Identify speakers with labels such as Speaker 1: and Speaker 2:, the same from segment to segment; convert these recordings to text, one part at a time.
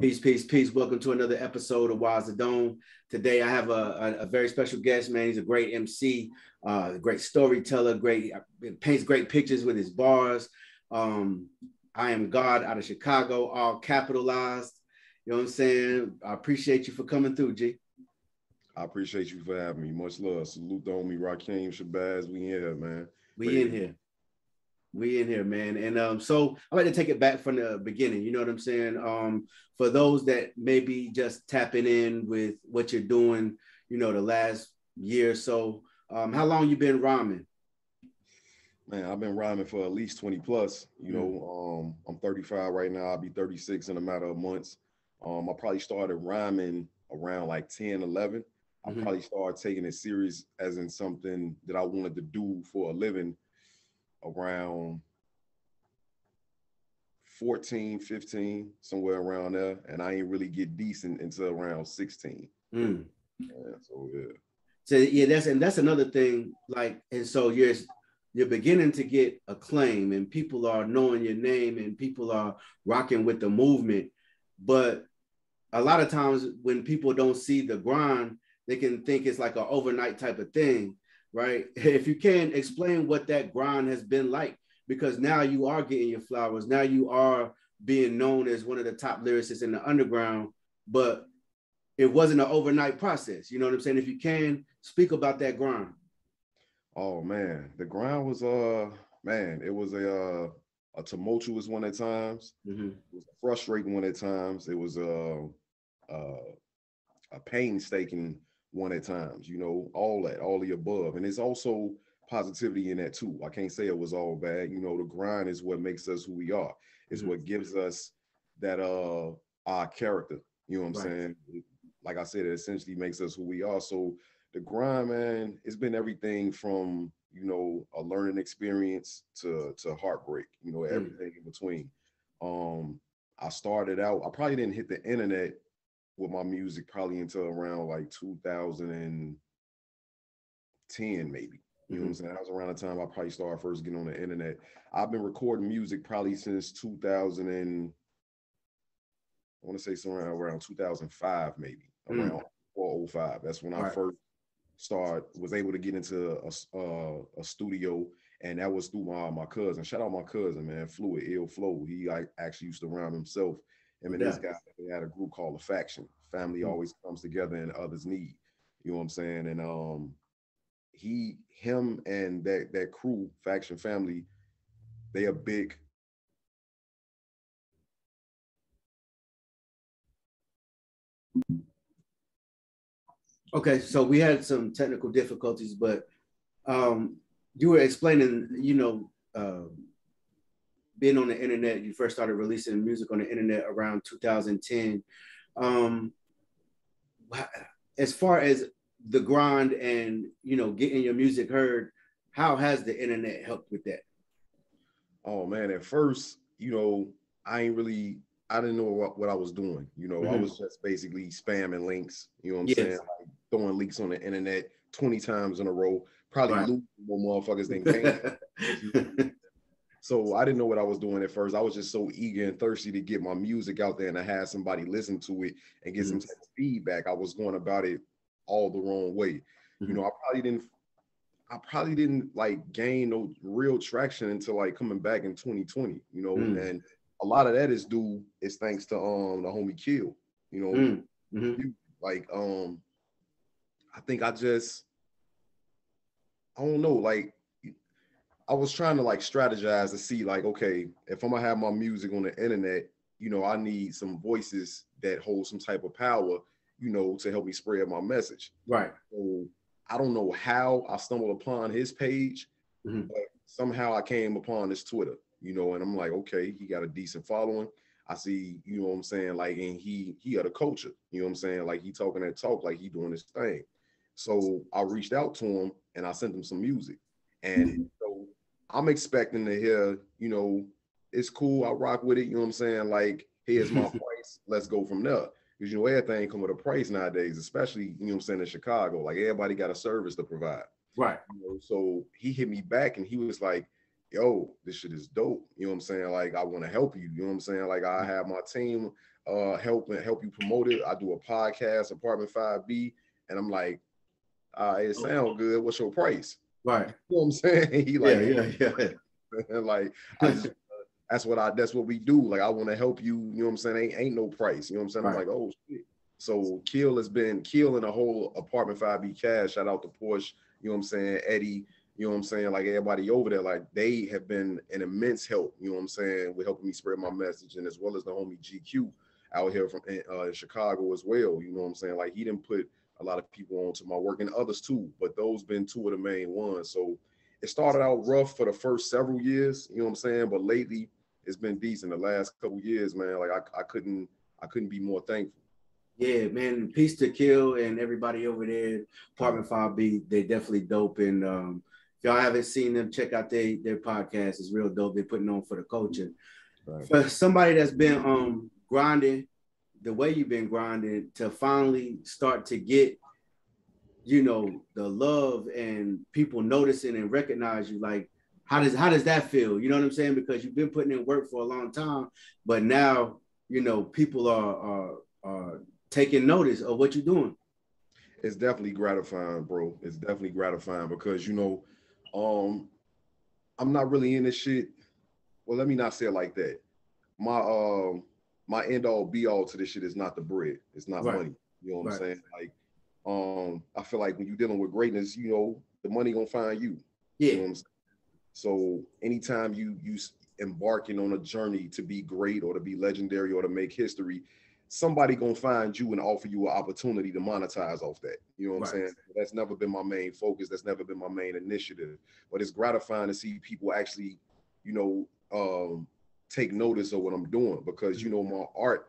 Speaker 1: Peace, peace, peace. Welcome to another episode of Wise the Dome. Today I have a, a, a, very special guest, man. He's a great MC, uh, great storyteller, great paints great pictures with his bars. Um, I am God out of Chicago, all capitalized. You know what I'm saying? I appreciate you for coming through, G.
Speaker 2: I appreciate you for having me. Much love. Salute to homie Rakim Shabazz. We in here, man.
Speaker 1: We in here. We in here, man. And um, so I like to take it back from the beginning. You know what I'm saying? Um, for those that maybe just tapping in with what you're doing, you know, the last year or so. Um, how long you been rhyming?
Speaker 2: Man, I've been rhyming for at least 20 plus. You know, mm. um, I'm 35 right now. I'll be 36 in a matter of months. Um, I probably started rhyming around like 10, 11. I mm-hmm. probably started taking it serious as in something that I wanted to do for a living around 14, 15, somewhere around there. And I ain't really get decent until around 16. Mm. Yeah, so yeah.
Speaker 1: So yeah, that's and that's another thing. Like, and so you're you're beginning to get acclaim and people are knowing your name and people are rocking with the movement. But a lot of times when people don't see the grind, they can think it's like an overnight type of thing right? If you can explain what that grind has been like, because now you are getting your flowers, now you are being known as one of the top lyricists in the underground, but it wasn't an overnight process. You know what I'm saying? If you can speak about that grind.
Speaker 2: Oh man, the grind was uh man, it was a uh, a tumultuous one at times. Mm-hmm. It was a frustrating one at times. It was a uh, uh, a painstaking one at times, you know, all that, all the above. And it's also positivity in that too. I can't say it was all bad. You know, the grind is what makes us who we are. It's mm-hmm. what gives us that uh our character. You know what I'm right. saying? Like I said, it essentially makes us who we are. So the grind, man, it's been everything from you know a learning experience to to heartbreak. You know, mm. everything mm-hmm. in between. Um, I started out. I probably didn't hit the internet with my music probably until around like 2010, maybe. You know what I'm mm-hmm. saying? That was around the time I probably started first getting on the internet. I've been recording music probably since 2000 and I want to say somewhere around 2005, maybe mm. around 405. That's when I first started, was able to get into a, uh, a studio, and that was through my my cousin. Shout out my cousin, man, Fluid Ill Flow. He I actually used to rhyme himself him and yeah. this guy, they had a group called a faction. Family mm-hmm. always comes together and others need. You know what I'm saying? And um, he, him, and that that crew, faction family, they are big.
Speaker 1: Okay, so we had some technical difficulties, but um, you were explaining, you know, uh, being on the internet, you first started releasing music on the internet around 2010. Um, as far as the grind and you know getting your music heard, how has the internet helped with that?
Speaker 2: Oh man, at first, you know, I ain't really, I didn't know what, what I was doing. You know, mm-hmm. I was just basically spamming links. You know what I'm yes. saying? Like throwing leaks on the internet 20 times in a row. Probably right. more motherfuckers than So I didn't know what I was doing at first. I was just so eager and thirsty to get my music out there and to have somebody listen to it and get mm-hmm. some feedback. I was going about it all the wrong way. Mm-hmm. You know, I probably didn't I probably didn't like gain no real traction until like coming back in 2020, you know, mm-hmm. and a lot of that is due is thanks to um the homie kill, you know, mm. mm-hmm. like um I think I just I don't know, like I was trying to like strategize to see like, okay, if I'm gonna have my music on the internet, you know, I need some voices that hold some type of power, you know, to help me spread my message.
Speaker 1: Right.
Speaker 2: So I don't know how I stumbled upon his page, mm-hmm. but somehow I came upon his Twitter, you know, and I'm like, okay, he got a decent following. I see, you know what I'm saying, like, and he he had a culture, you know what I'm saying, like he talking that talk, like he doing his thing. So I reached out to him and I sent him some music, and mm-hmm. I'm expecting to hear, you know, it's cool, I rock with it, you know what I'm saying? Like, here's my price, let's go from there. Because you know, everything come with a price nowadays, especially, you know what I'm saying, in Chicago. Like everybody got a service to provide.
Speaker 1: Right.
Speaker 2: You know, so he hit me back and he was like, yo, this shit is dope. You know what I'm saying? Like, I want to help you. You know what I'm saying? Like, I have my team uh help and help you promote it. I do a podcast, Apartment 5B, and I'm like, uh, it sounds good. What's your price?
Speaker 1: Right.
Speaker 2: You know what I'm saying? He like,
Speaker 1: yeah, yeah,
Speaker 2: yeah. like, just, that's what I that's what we do. Like, I want to help you. You know what I'm saying? Ain't, ain't no price. You know what I'm saying? Right. I'm like, oh shit. So Kill has been Keel killing the whole apartment 5B cash. Shout out to Porsche, you know what I'm saying? Eddie, you know what I'm saying? Like everybody over there, like they have been an immense help, you know what I'm saying, with helping me spread my message, and as well as the homie GQ out here from uh, Chicago as well. You know what I'm saying? Like he didn't put a lot of people onto my work and others too, but those been two of the main ones. So it started out rough for the first several years, you know what I'm saying? But lately it's been decent. The last couple years, man, like I, I couldn't I couldn't be more thankful.
Speaker 1: Yeah, man. Peace to Kill and everybody over there, Apartment 5B. They definitely dope. And um, if y'all haven't seen them, check out their their podcast. It's real dope. They're putting on for the culture. Right. For somebody that's been um grinding the way you've been grinding to finally start to get, you know, the love and people noticing and recognize you, like how does how does that feel? You know what I'm saying? Because you've been putting in work for a long time, but now you know people are are, are taking notice of what you're doing.
Speaker 2: It's definitely gratifying, bro. It's definitely gratifying because you know, um, I'm not really in this shit. Well, let me not say it like that. My um my end all be all to this shit is not the bread. It's not right. money. You know what right. I'm saying? Like, um, I feel like when you're dealing with greatness, you know, the money gonna find you.
Speaker 1: Yeah.
Speaker 2: You know so anytime you you embarking on a journey to be great or to be legendary or to make history, somebody gonna find you and offer you an opportunity to monetize off that. You know what right. I'm saying? That's never been my main focus. That's never been my main initiative. But it's gratifying to see people actually, you know, um, take notice of what I'm doing because you know my art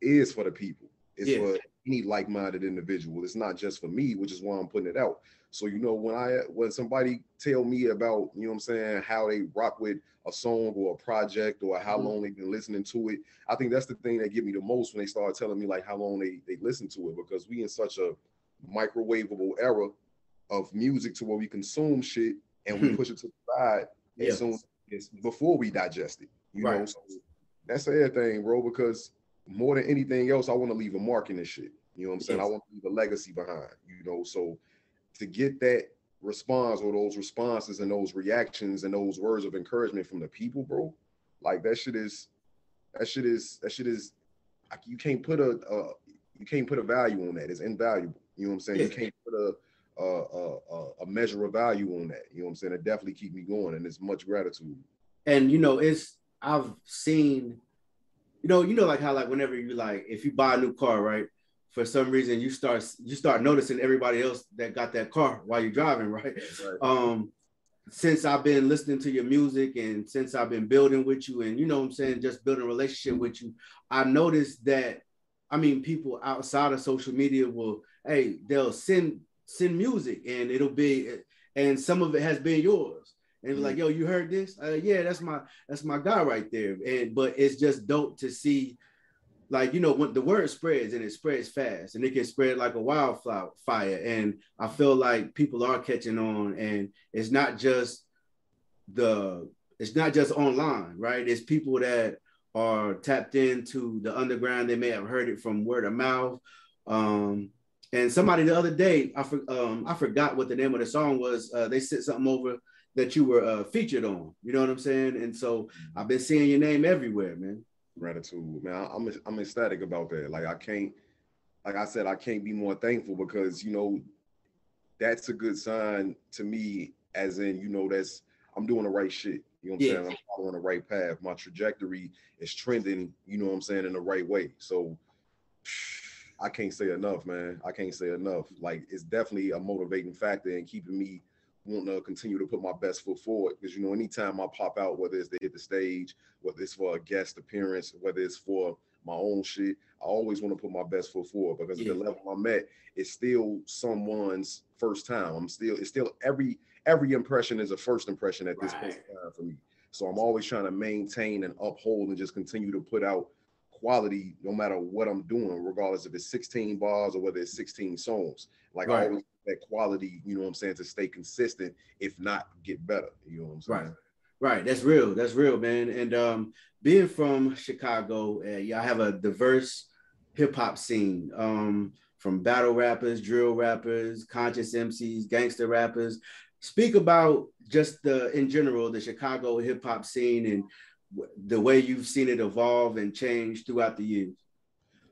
Speaker 2: is for the people. It's yeah. for any like-minded individual. It's not just for me, which is why I'm putting it out. So you know when I when somebody tell me about you know what I'm saying how they rock with a song or a project or how mm-hmm. long they've been listening to it, I think that's the thing that get me the most when they start telling me like how long they they listen to it because we in such a microwavable era of music to where we consume shit and we push it to the side yes. as soon as before we digest it. You right. know, so that's everything, bro. Because more than anything else, I want to leave a mark in this shit. You know what I'm saying? Yes. I want to leave a legacy behind. You know, so to get that response or those responses and those reactions and those words of encouragement from the people, bro, like that shit is, that shit is, that shit is, like you can't put a, a you can't put a value on that. It's invaluable. You know what I'm saying? You can't put a a, a, a measure of value on that. You know what I'm saying? It definitely keep me going, and it's much gratitude.
Speaker 1: And you know, it's I've seen, you know, you know, like how like whenever you like if you buy a new car, right? For some reason, you start you start noticing everybody else that got that car while you're driving, right? right. Um, since I've been listening to your music and since I've been building with you, and you know, what I'm saying, just building a relationship with you, I noticed that. I mean, people outside of social media will, hey, they'll send send music and it'll be, and some of it has been yours and mm-hmm. like, yo, you heard this? Uh, yeah, that's my that's my guy right there. And but it's just dope to see, like you know, when the word spreads and it spreads fast, and it can spread like a wildfire. Fire, and I feel like people are catching on, and it's not just the it's not just online, right? It's people that are tapped into the underground. They may have heard it from word of mouth. Um, and somebody the other day, I, um, I forgot what the name of the song was. Uh, they sent something over that you were uh, featured on. You know what I'm saying? And so I've been seeing your name everywhere, man.
Speaker 2: Gratitude, man. I'm I'm ecstatic about that. Like I can't, like I said, I can't be more thankful because you know that's a good sign to me. As in, you know, that's I'm doing the right shit. You know what I'm saying? I'm following the right path. My trajectory is trending. You know what I'm saying in the right way. So. I can't say enough, man. I can't say enough. Like it's definitely a motivating factor in keeping me want to continue to put my best foot forward because you know anytime I pop out, whether it's to hit the stage, whether it's for a guest appearance, whether it's for my own shit, I always want to put my best foot forward because yeah. the level I'm at is still someone's first time. I'm still it's still every every impression is a first impression at this point in time for me. So I'm always trying to maintain and uphold and just continue to put out quality no matter what I'm doing, regardless if it's 16 bars or whether it's 16 songs. Like right. I always that quality, you know what I'm saying, to stay consistent, if not get better. You know what I'm saying?
Speaker 1: Right. Right, that's real. That's real, man. And um, being from Chicago, uh, y'all have a diverse hip hop scene. Um, from battle rappers, drill rappers, conscious MCs, gangster rappers. Speak about just the in general the Chicago hip hop scene and the way you've seen it evolve and change throughout the years.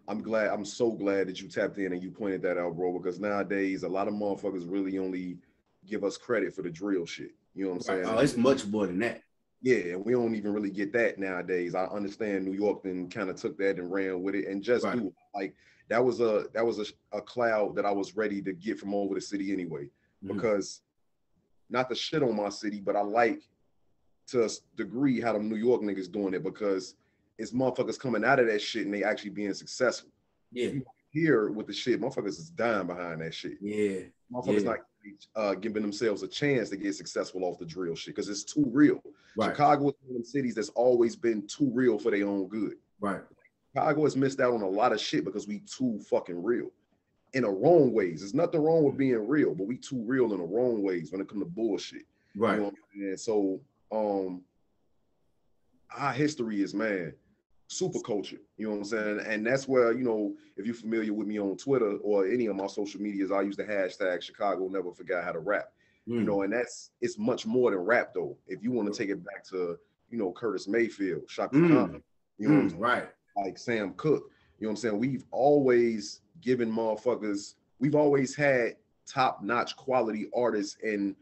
Speaker 2: I'm glad. I'm so glad that you tapped in and you pointed that out, bro. Because nowadays, a lot of motherfuckers really only give us credit for the drill shit. You know what I'm saying?
Speaker 1: Oh, it's much more than that.
Speaker 2: Yeah, and we don't even really get that nowadays. I understand New York then kind of took that and ran with it and just right. do it. like that was a that was a, a cloud that I was ready to get from over the city anyway. Mm-hmm. Because not the shit on my city, but I like to a degree how the New York niggas doing it because it's motherfuckers coming out of that shit and they actually being successful.
Speaker 1: Yeah.
Speaker 2: Here with the shit, motherfuckers is dying behind that shit.
Speaker 1: Yeah.
Speaker 2: Motherfuckers yeah. not uh, giving themselves a chance to get successful off the drill shit because it's too real. Right. Chicago is one of them cities that's always been too real for their own good.
Speaker 1: Right.
Speaker 2: Chicago has missed out on a lot of shit because we too fucking real in the wrong ways. There's nothing wrong with being real, but we too real in the wrong ways when it comes to bullshit.
Speaker 1: Right.
Speaker 2: You know so um our history is man, super culture. You know what I'm saying? And that's where, you know, if you're familiar with me on Twitter or any of my social medias, I use the hashtag Chicago never forgot how to rap. Mm. You know, and that's it's much more than rap though. If you want to take it back to, you know, Curtis Mayfield, Chaka mm. Khan, you know,
Speaker 1: mm, right
Speaker 2: like Sam Cooke. You know what I'm saying? We've always given motherfuckers, we've always had top-notch quality artists in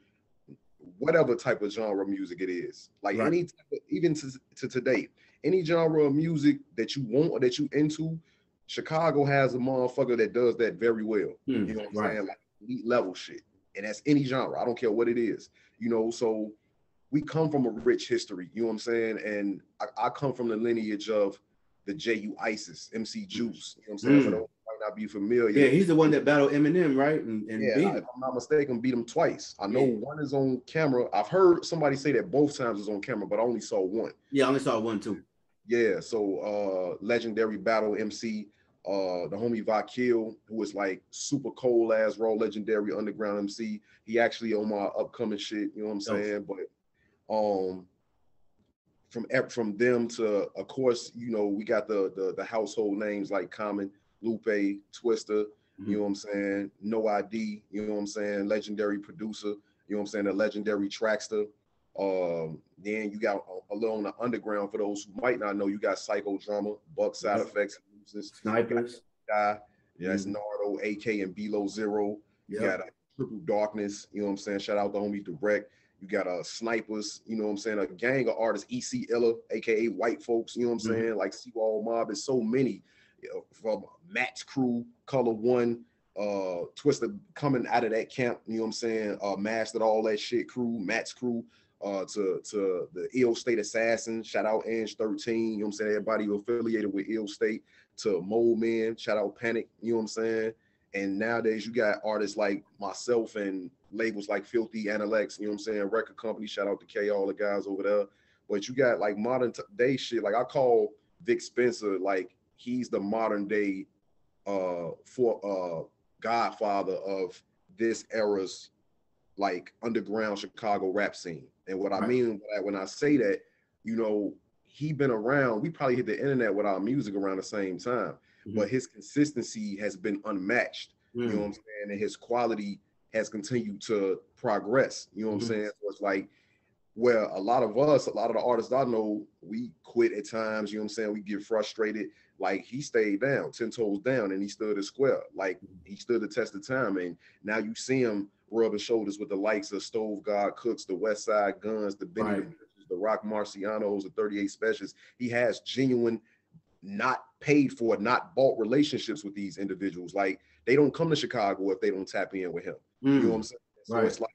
Speaker 2: whatever type of genre music it is. Like right. any of, even to, to today, any genre of music that you want or that you into, Chicago has a motherfucker that does that very well. Mm, you know what I'm right. saying? Like elite level shit. And that's any genre. I don't care what it is. You know, so we come from a rich history, you know what I'm saying? And I, I come from the lineage of the J.U. Isis, MC Juice. You know what I'm saying? Mm. For those might not be familiar.
Speaker 1: Yeah, he's the one that battled Eminem, right? And, and
Speaker 2: yeah, if I'm not mistaken, beat him twice. I know yeah. one is on camera. I've heard somebody say that both times is on camera, but I only saw one.
Speaker 1: Yeah, I only saw one too.
Speaker 2: Yeah, so uh legendary battle MC, uh the homie Vakill, who is like super cold ass raw legendary underground MC. He actually on my upcoming shit, you know what I'm saying? But um from from them to of course you know we got the the, the household names like Common, Lupe, Twista, mm-hmm. you know what I'm saying, No ID, you know what I'm saying, legendary producer, you know what I'm saying, a legendary trackster. Um, then you got a, a little on the underground for those who might not know, you got Psychodrama, Buck Side mm-hmm. Effects,
Speaker 1: Snipers,
Speaker 2: guy, yeah, that's mm-hmm. Nardo, AK, and Below Zero. You yep. got a Triple Darkness, you know what I'm saying. Shout out to homie Direct. You got uh snipers, you know what I'm saying, a gang of artists, EC Illa, aka white folks, you know what I'm mm-hmm. saying, like Seawall Mob, there's so many you know, from Matt's crew, Color One, uh Twisted coming out of that camp, you know what I'm saying, uh mastered all that shit crew, Matt's crew, uh to to the Ill State Assassin. shout out Ange 13, you know what I'm saying, everybody affiliated with Ill State, to Molemen, shout out Panik, you know what I'm saying. And nowadays you got artists like myself and labels like Filthy Analects, you know what I'm saying? Record company, shout out to K, all the guys over there. But you got like modern day shit. Like I call Vic Spencer, like he's the modern day uh for uh godfather of this era's like underground Chicago rap scene. And what right. I mean when I say that, you know, he been around. We probably hit the internet with our music around the same time, mm-hmm. but his consistency has been unmatched. Mm-hmm. You know mm. what I'm saying? And his quality has continued to progress. You know what mm-hmm. I'm saying? So it's like where a lot of us, a lot of the artists I know, we quit at times. You know what I'm saying? We get frustrated. Like he stayed down, ten toes down, and he stood as square. Like mm-hmm. he stood the test of time. And now you see him rubbing shoulders with the likes of Stove God Cooks, the Westside Gunns, the Benny right. the Roc Marcianos, the 38 Specials. He has genuine, not paid for, not bought relationships with these individuals. Like they don't come to Chicago if they don't tap in with him. Mm. You know what I'm saying? So right. it's like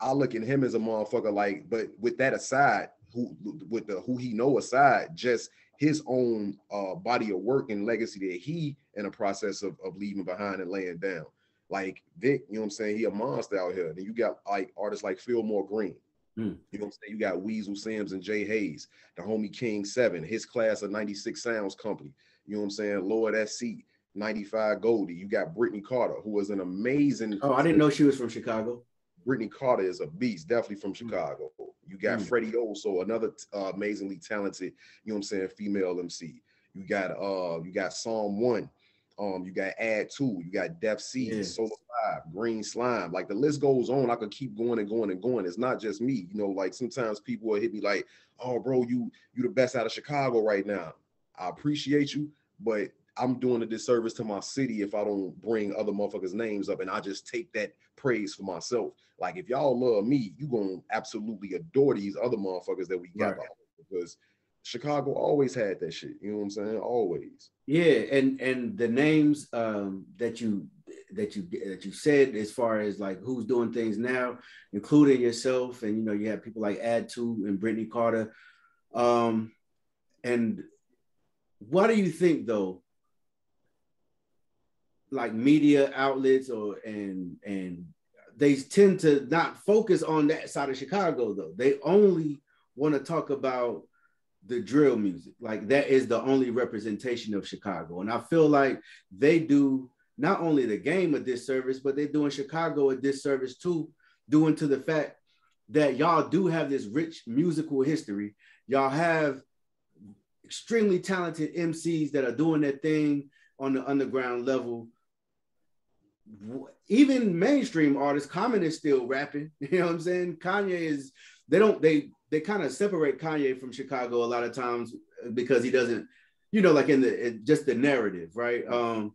Speaker 2: I look at him as a motherfucker. Like, but with that aside, who with the who he know aside, just his own uh, body of work and legacy that he in a process of, of leaving behind and laying down. Like Vic, you know what I'm saying? He a monster out here. Then you got like artists like Fillmore Green. Mm. You know what I'm saying? You got Weasel Sims and Jay Hayes, the homie King Seven, his class of 96 Sounds Company. You know what I'm saying? Lord SC, 95 Goldie. You got Brittany Carter, who was an amazing.
Speaker 1: Oh, I didn't know she was from Chicago.
Speaker 2: Brittany Carter is a beast, definitely from hmm. Chicago. You got mm. Freddie O, so another uh, amazingly talented, you know what I'm saying, female MC. You got uh you got Psalm One, um, you got Add Two, you got Def C, yes. Solar Five, Green Slime. Like the list goes on. I could keep going and going and going. It's not just me, you know. Like sometimes people will hit me like, "Oh, bro, you you the best out of Chicago right now." I appreciate you, but I'm doing a disservice to my city if I don't bring other motherfuckers' names up and I just take that praise for myself. Like if y'all love me, you gonna absolutely adore these other motherfuckers that we got right. because Chicago always had that shit. You know what I'm saying? Always.
Speaker 1: Yeah, and and the names um, that you that you that you said as far as like who's doing things now, including yourself, and you know you have people like Add Two and Brittany Carter. Um, and what do you think though? Like media outlets or and and they tend to not focus on that side of Chicago though. They only want to talk about the drill music. Like that is the only representation of Chicago. And I feel like they do not only the game a disservice, but they're doing Chicago a disservice too, doing to the fact that y'all do have this rich musical history. Y'all have extremely talented MCs that are doing their thing on the underground level. Even mainstream artists, Common is still rapping. You know what I'm saying? Kanye is, they don't, they they kind of separate Kanye from Chicago a lot of times because he doesn't, you know, like in the in just the narrative, right? Um,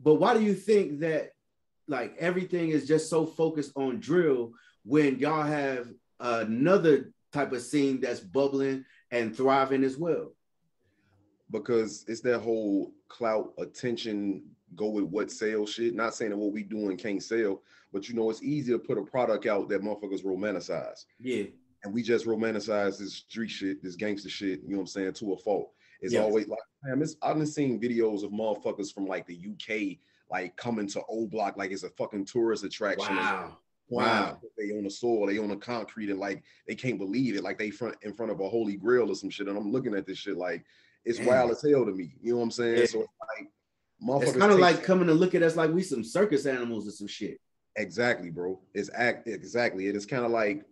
Speaker 1: but why do you think that like everything is just so focused on drill when y'all have another type of scene that's bubbling and thriving as well?
Speaker 2: Because it's that whole clout attention go with what sales shit. Not saying that what we doing can't sell, but you know it's easy to put a product out that motherfuckers romanticize.
Speaker 1: Yeah
Speaker 2: and we just romanticize this street shit, this gangster shit, you know what I'm saying, to a fault. It's yes. always like, man, it's, I've been seeing videos of motherfuckers from like the UK, like coming to O Block like it's a fucking tourist attraction.
Speaker 1: Wow.
Speaker 2: Wow. They on the soil, they on the concrete, and like they can't believe it. Like they front in front of a holy grail or some shit. And I'm looking at this shit like it's Damn. wild as hell to me. You know what I'm saying? Yeah. So it's like
Speaker 1: motherfuckers. It's kind of like coming to look at us like we some circus animals or some shit.
Speaker 2: Exactly, bro. It's act exactly. It is kind of like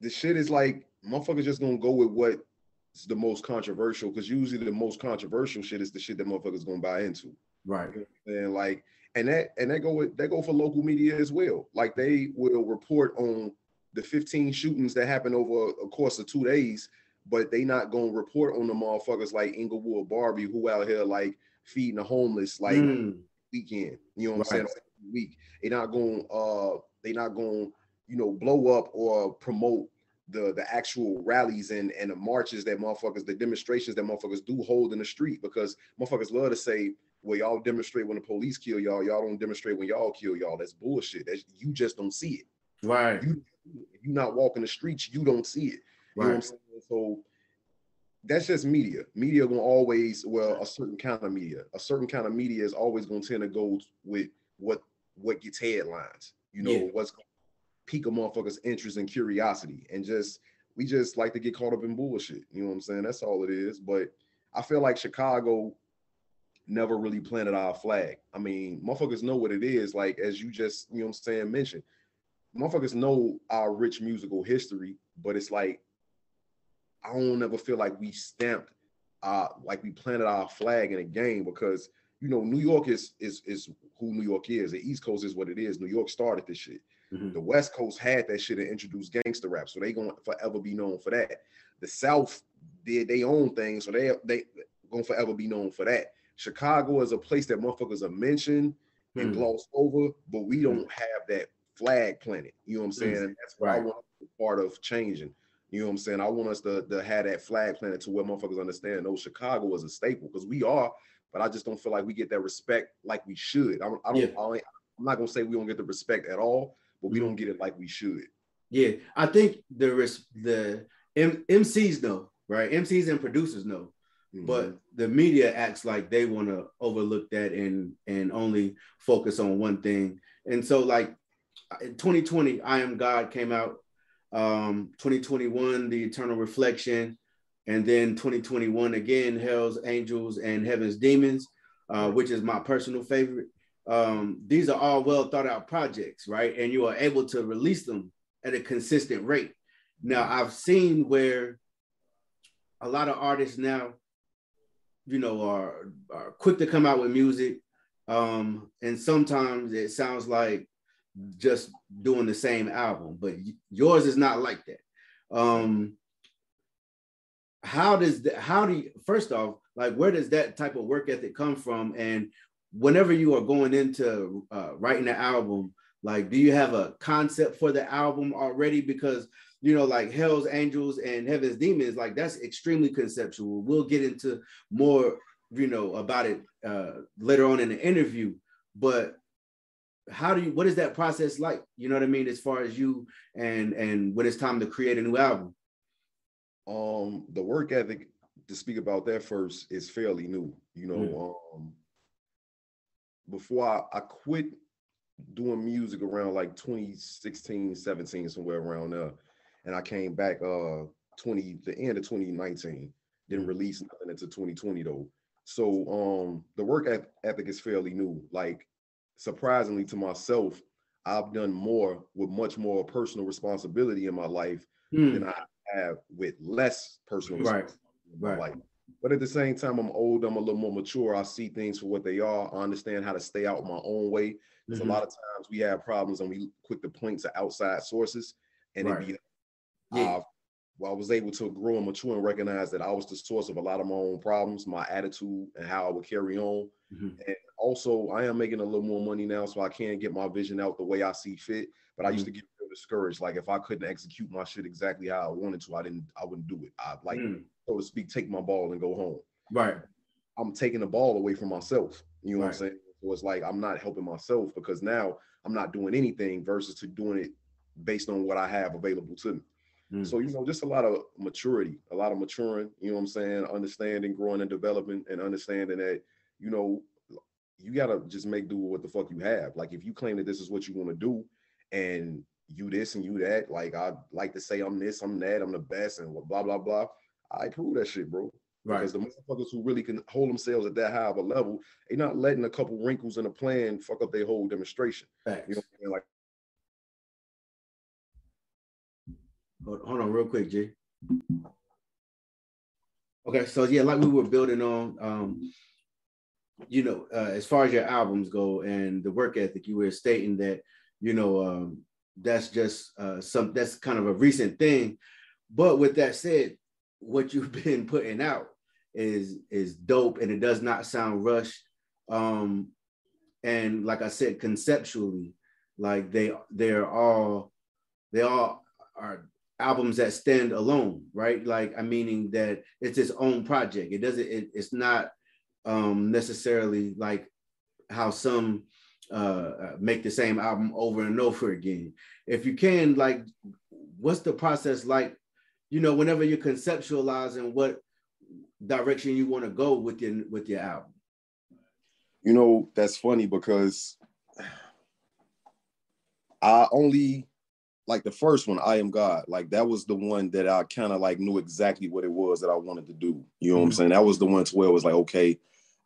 Speaker 2: the shit is like motherfuckers just gonna go with what's the most controversial because usually the most controversial shit is the shit that motherfuckers gonna buy into.
Speaker 1: Right.
Speaker 2: And like and that and that go with that go for local media as well. Like they will report on the 15 shootings that happened over a course of two days, but they not gonna report on the motherfuckers like Englewood Barbie who out here like feeding the homeless like mm. weekend. You know what right. I'm saying? Week. They not gonna uh they not going you know, blow up or promote the the actual rallies and and the marches that motherfuckers, the demonstrations that motherfuckers do hold in the street because motherfuckers love to say, well, y'all demonstrate when the police kill y'all, y'all don't demonstrate when y'all kill y'all. That's bullshit. That's you just don't see it.
Speaker 1: Right.
Speaker 2: You you're not walking the streets, you don't see it. You right. know what I'm saying? So that's just media. Media gonna always, well, a certain kind of media. A certain kind of media is always gonna tend to go with what what gets headlines. You know, yeah. what's pique a motherfucker's interest and curiosity and just we just like to get caught up in bullshit. You know what I'm saying? That's all it is. But I feel like Chicago never really planted our flag. I mean, motherfuckers know what it is. Like as you just, you know what I'm saying, mentioned. Motherfuckers know our rich musical history, but it's like I don't ever feel like we stamped uh like we planted our flag in a game because you know New York is is is who New York is. The East Coast is what it is. New York started this shit. Mm-hmm. The West Coast had that shit and introduced gangster rap, so they gonna forever be known for that. The South did their own thing, so they they gonna forever be known for that. Chicago is a place that motherfuckers are mentioned mm-hmm. and glossed over, but we don't mm-hmm. have that flag planted. You know what I'm saying? Mm-hmm. And that's what right. I want to be part of changing. You know what I'm saying? I want us to, to have that flag planted to where motherfuckers understand, no, Chicago is a staple because we are, but I just don't feel like we get that respect like we should. I, I don't. Yeah. I, I'm not gonna say we don't get the respect at all, but we don't get it like we should.
Speaker 1: Yeah, I think the the M- MCs know, right? MCs and producers know, mm-hmm. but the media acts like they want to overlook that and and only focus on one thing. And so, like 2020, I Am God came out. Um, 2021, The Eternal Reflection, and then 2021 again, Hell's Angels and Heaven's Demons, uh, which is my personal favorite um, these are all well thought out projects, right? And you are able to release them at a consistent rate. Now I've seen where a lot of artists now, you know, are, are quick to come out with music. Um, and sometimes it sounds like just doing the same album, but yours is not like that. Um, how does that, how do you, first off, like where does that type of work ethic come from? And whenever you are going into uh, writing an album, like, do you have a concept for the album already? Because you know, like Hell's Angels and Heaven's Demons, like that's extremely conceptual. We'll get into more, you know, about it uh, later on in the interview. But how do you? What is that process like? You know what I mean, as far as you and and when it's time to create a new album.
Speaker 2: Um, the work ethic to speak about that first is fairly new. You know, mm. um, before I, I quit doing music around like 2016, 17, somewhere around there. And I came back uh 20 the end of 2019. Didn't mm. release nothing until 2020 though. So um the work ethic is fairly new. Like surprisingly to myself, I've done more with much more personal responsibility in my life mm. than I have with less personal
Speaker 1: right. right.
Speaker 2: life. But at the same time, I'm old, I'm a little more mature. I see things for what they are. I understand how to stay out my own way. Because mm-hmm. a lot of times we have problems and we quick to point to outside sources. And right. it be yeah. Uh, well, I was able to grow and mature and recognize that I was the source of a lot of my own problems, my attitude, and how I would carry on. Mm-hmm. And also, I am making a little more money now, so I can get my vision out the way I see fit. But mm-hmm. I used mm-hmm. to get discouraged. Like if I couldn't execute my shit exactly how I wanted to, I didn't. I wouldn't do it. I like, mm. so to speak, take my ball and go home.
Speaker 1: Right.
Speaker 2: I'm taking the ball away from myself. You know right. what I'm saying? So it's like I'm not helping myself because now I'm not doing anything versus to doing it based on what I have available to me. Mm. So, you know, just a lot of maturity, a lot of maturing, you know what I'm saying? Understanding, growing and developing and understanding that, you know, you gotta just make do with what the fuck you have. Like if you claim that this is what you want to do and you this and you that, like I like to say I'm this, I'm that, I'm the best, and blah blah blah. I prove that shit, bro. Right. Because the motherfuckers who really can hold themselves at that high of a level, they're not letting a couple wrinkles in a plan fuck up their whole demonstration.
Speaker 1: Thanks.
Speaker 2: You know I mean? Like
Speaker 1: Hold, hold on real quick, G. Okay, so yeah, like we were building on, um, you know, uh, as far as your albums go and the work ethic, you were stating that, you know, um, that's just uh, some that's kind of a recent thing. But with that said, what you've been putting out is is dope and it does not sound rushed. Um, and like I said, conceptually, like they they're all they all are albums that stand alone, right? Like I'm meaning that it's its own project. It doesn't. It, it's not um, necessarily like how some uh, uh, make the same album over and over again. If you can, like, what's the process like? You know, whenever you're conceptualizing what direction you want to go with your with your album.
Speaker 2: You know, that's funny because I only like the first one, I am God. Like that was the one that I kind of like knew exactly what it was that I wanted to do. You know mm-hmm. what I'm mm-hmm. saying? That was the one to where it was like, okay,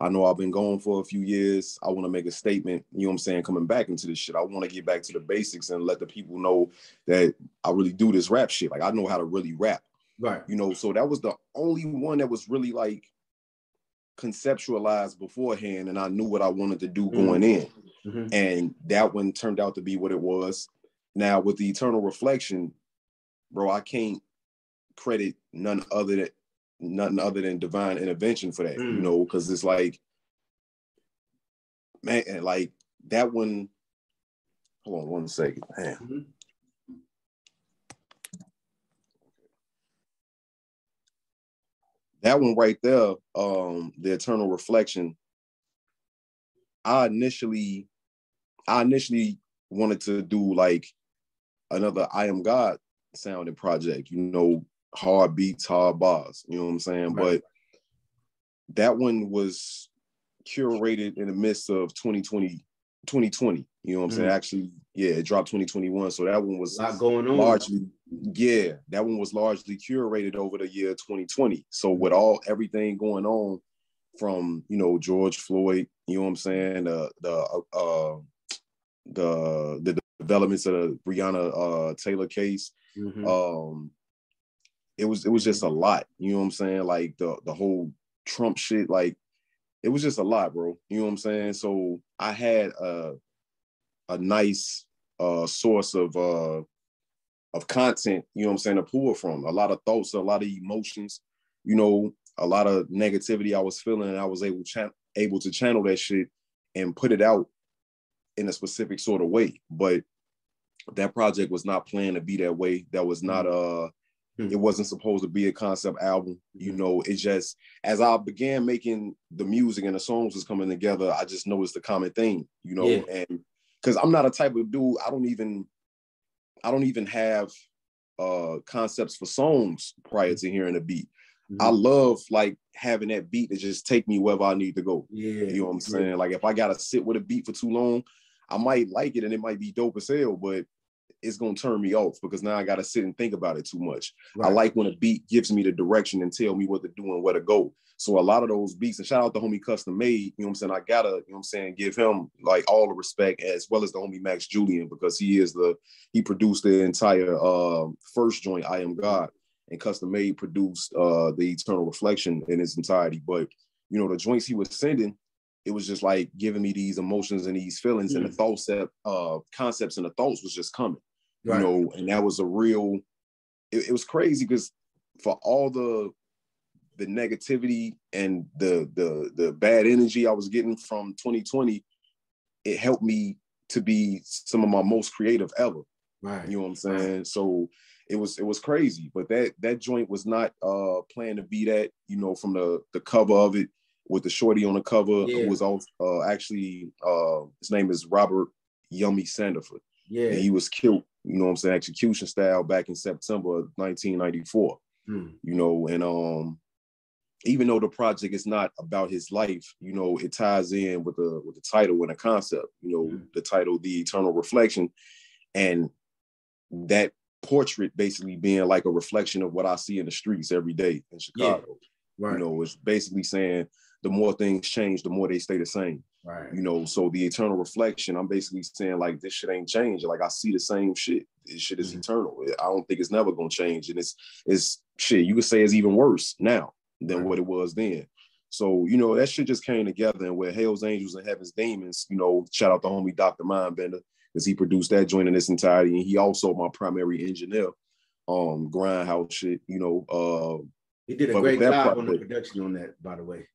Speaker 2: I know I've been going for a few years. I want to make a statement, you know what I'm saying, coming back into this shit. I want to get back to the basics and let the people know that I really do this rap shit. Like I know how to really rap.
Speaker 1: Right.
Speaker 2: You know, so that was the only one that was really like conceptualized beforehand and I knew what I wanted to do mm-hmm. going in. Mm-hmm. And that one turned out to be what it was. Now with the eternal reflection, bro, I can't credit none other than nothing other than divine intervention for that, mm. you know, because it's like, man, like that one. Hold on one second, man. Mm-hmm. That one right there, um, the eternal reflection. I initially, I initially wanted to do like another I Am God sounding project, you know, hard beats, hard bars, you know what I'm saying? Right. But that one was curated in the midst of 2020, 2020. You know what I'm mm. saying? Actually, yeah, it dropped 2021. So that one was
Speaker 1: not going on.
Speaker 2: Largely, yeah, that one was largely curated over the year 2020. So with all everything going on from you know George Floyd, you know what I'm saying, uh, the uh, the the developments of the Breonna uh, Taylor case, mm-hmm. um, it was it was just a lot. You know what I'm saying? Like the the whole Trump shit, like it was just a lot, bro. You know what I'm saying? So I had a a nice uh source of uh of content, you know what I'm saying, to pull from. A lot of thoughts, a lot of emotions, you know, a lot of negativity I was feeling, and I was able able to channel that shit and put it out in a specific sort of way. But that project was not planned to be that way. That was not uh it wasn't supposed to be a concept album. You know, it just as I began making the music and the songs was coming together, I just noticed the common thing, you know, yeah. and because I'm not a type of dude, I don't even I don't even have uh concepts for songs prior to hearing a beat. Mm-hmm. I love like having that beat to just take me wherever I need to go. Yeah. You know what I'm saying? Like if I gotta sit with a beat for too long, I might like it and it might be dope as hell, but it's gonna turn me off because now I gotta sit and think about it too much. Right. I like when a beat gives me the direction and tell me what to do and where to go. So a lot of those beats, and shout out to homie custom made, you know what I'm saying? I gotta, you know what I'm saying, give him like all the respect as well as the homie Max Julian, because he is the he produced the entire uh, first joint, I Am God, and custom made produced uh the eternal reflection in its entirety. But you know, the joints he was sending, it was just like giving me these emotions and these feelings, mm. and the mm. thoughts that uh concepts and the thoughts was just coming right. you know, and that was a real. It, it was crazy because for all the the negativity and the the the bad energy I was getting from 2020, it helped me to be some of my most creative ever. Right. You know what I'm saying? So it was it was crazy, but that that joint was not uh planned to be that. You know, from the the cover of it with the shorty on the cover yeah. who was also uh, actually uh his name is Robert Yummy Sandifer. Yeah. And he was killed you know what I'm saying, execution style back in September of 1994. Hmm. You know, and um even though the project is not about his life, you know, it ties in with the with the title and the concept, you know, hmm. the title The Eternal Reflection and that portrait basically being like a reflection of what I see in the streets every day in Chicago. Yeah. Right. You know, it's basically saying the more things change, the more they stay the same. Right. You know, so the eternal reflection, I'm basically saying like this shit ain't changing. Like I see the same shit. This shit is mm-hmm. eternal. I don't think it's never gonna change. And it's it's shit, you could say it's even worse now than right. what it was then. So, you know, that shit just came together and where Hell's Angels and Heaven's Demons, you know, shout out the homie Dr. Mindbender, because he produced that joint in its entirety. And he also my primary engineer, um, grindhouse shit, you know. Uh
Speaker 1: he did a great job on the production on that, by the way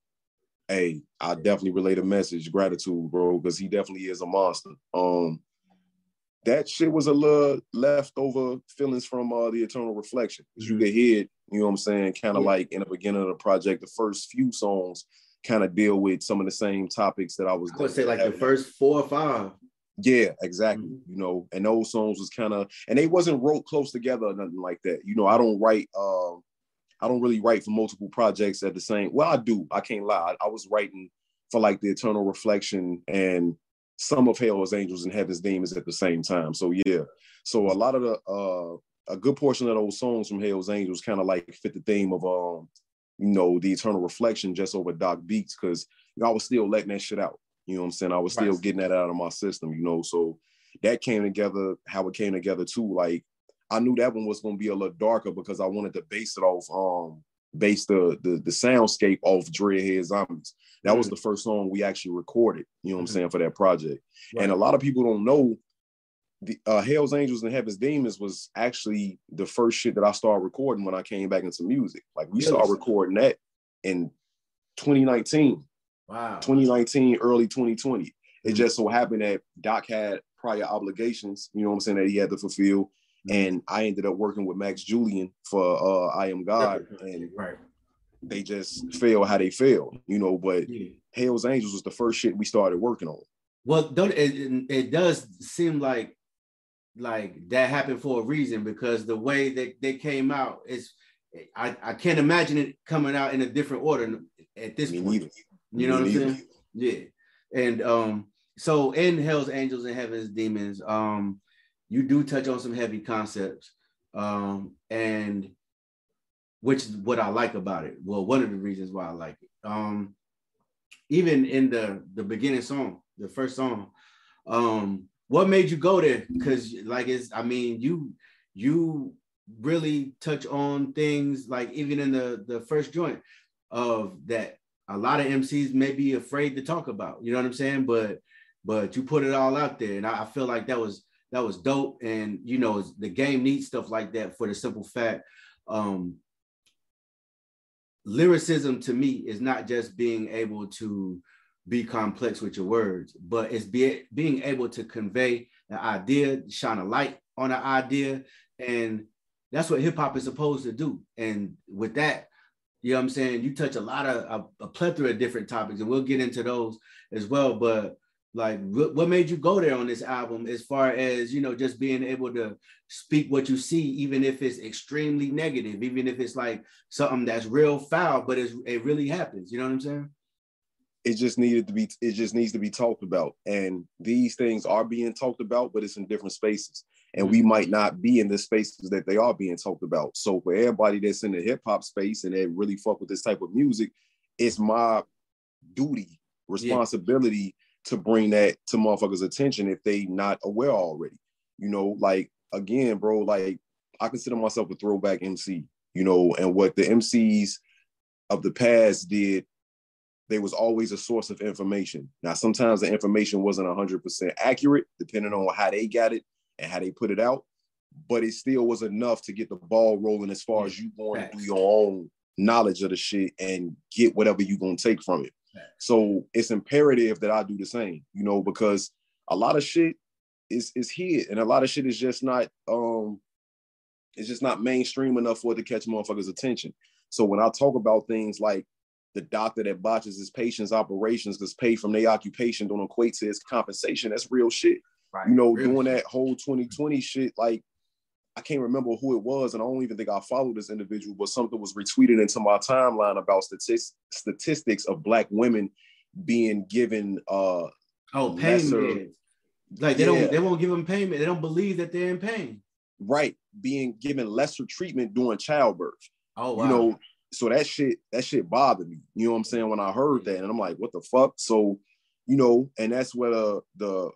Speaker 2: hey, I definitely relate a message, gratitude, bro, because he definitely is a monster. Um, that shit was a little leftover feelings from uh, the Eternal Reflection. Mm-hmm. You could hear it, you know what I'm saying, kind of yeah. like in the beginning of the project, the first few songs kind of deal with some of the same topics that I was.
Speaker 1: I would say like the first four or five.
Speaker 2: Yeah, exactly. Mm-hmm. You know, and those songs was kind of, and they wasn't wrote close together or nothing like that. You know, I don't write. Uh, I don't really write for multiple projects at the same. Well, I do. I can't lie. I, I was writing for like the Eternal Reflection and some of Hell's Angels and Heaven's Demons at the same time. So yeah. So a lot of the uh a good portion of those songs from Hell's Angels kind of like fit the theme of um, you know, the Eternal Reflection just over Doc Beats because you know, I was still letting that shit out. You know what I'm saying? I was still right. getting that out of my system, you know. So that came together, how it came together too. Like I knew that one was gonna be a little darker because I wanted to base it off um base the the, the soundscape off Dreadhead Zombies. That mm-hmm. was the first song we actually recorded, you know what I'm mm-hmm. saying, for that project. Right. And a lot of people don't know the uh, Hell's Angels and Heaven's Demons was actually the first shit that I started recording when I came back into music. Like we started recording that in 2019. Wow. 2019, early 2020. It mm-hmm. just so happened that Doc had prior obligations, you know what I'm saying, that he had to fulfill. Mm-hmm. and I ended up working with Max Julian for uh, I Am God, and right. they just fail how they fail, you know. But yeah. Hell's Angels was the first shit we started working on.
Speaker 1: Well, don't it, it does seem like like that happened for a reason because the way that they came out is I, I can't imagine it coming out in a different order at this Me point. Neither. You know Me what I'm saying? Yeah. And um, so in Hell's Angels and Heaven's Demons, um, you do touch on some heavy concepts, um, and which is what I like about it. Well, one of the reasons why I like it. Um, even in the the beginning song, the first song, um, what made you go there? Because like it's, I mean, you you really touch on things like even in the the first joint of that a lot of MCs may be afraid to talk about. You know what I'm saying? But but you put it all out there, and I, I feel like that was that was dope. And you know, the game needs stuff like that for the simple fact. Um, lyricism to me is not just being able to be complex with your words, but it's be, being able to convey an idea, shine a light on an idea, and that's what hip hop is supposed to do. And with that, you know what I'm saying? You touch a lot of a, a plethora of different topics, and we'll get into those as well. But like, what made you go there on this album as far as, you know, just being able to speak what you see, even if it's extremely negative, even if it's like something that's real foul, but it's, it really happens. You know what I'm saying?
Speaker 2: It just needed to be, it just needs to be talked about. And these things are being talked about, but it's in different spaces and we mm-hmm. might not be in the spaces that they are being talked about. So for everybody that's in the hip hop space and that really fuck with this type of music, it's my duty, responsibility yeah. To bring that to motherfuckers' attention if they not aware already. You know, like again, bro, like I consider myself a throwback MC, you know, and what the MCs of the past did, they was always a source of information. Now, sometimes the information wasn't 100% accurate, depending on how they got it and how they put it out, but it still was enough to get the ball rolling as far as you going to do your own knowledge of the shit and get whatever you're gonna take from it. So it's imperative that I do the same, you know, because a lot of shit is is hid and a lot of shit is just not um it's just not mainstream enough for it to catch motherfuckers' attention. So when I talk about things like the doctor that botches his patient's operations because paid from their occupation don't equate to his compensation, that's real shit. Right. You know, really? doing that whole 2020 shit, like I can't remember who it was, and I don't even think I followed this individual, but something was retweeted into my timeline about statistics statistics of black women being given uh
Speaker 1: oh payment. Like they yeah. don't they won't give them payment. They don't believe that they're in pain.
Speaker 2: Right. Being given lesser treatment during childbirth.
Speaker 1: Oh wow.
Speaker 2: You know, so that shit, that shit bothered me. You know what I'm saying? When I heard that, and I'm like, what the fuck? So, you know, and that's where the the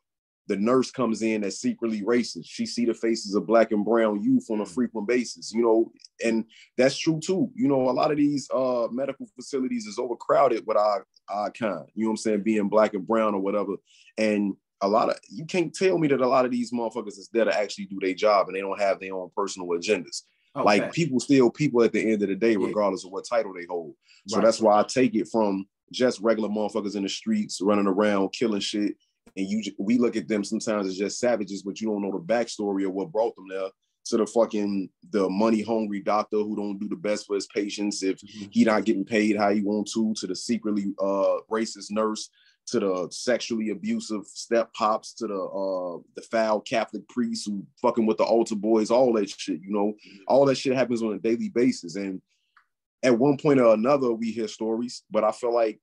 Speaker 2: the nurse comes in as secretly racist. She see the faces of black and brown youth on a mm. frequent basis, you know, and that's true too. You know, a lot of these uh, medical facilities is overcrowded with our, our kind, you know what I'm saying, being black and brown or whatever. And a lot of, you can't tell me that a lot of these motherfuckers is there to actually do their job and they don't have their own personal agendas. Okay. Like people still people at the end of the day, regardless of what title they hold. So right. that's why I take it from just regular motherfuckers in the streets running around killing shit and you we look at them sometimes as just savages, but you don't know the backstory of what brought them there. To the fucking the money hungry doctor who don't do the best for his patients if mm-hmm. he not getting paid how he want to. To the secretly uh, racist nurse. To the sexually abusive step pops. To the uh, the foul Catholic priest who fucking with the altar boys. All that shit. You know, mm-hmm. all that shit happens on a daily basis. And at one point or another, we hear stories. But I feel like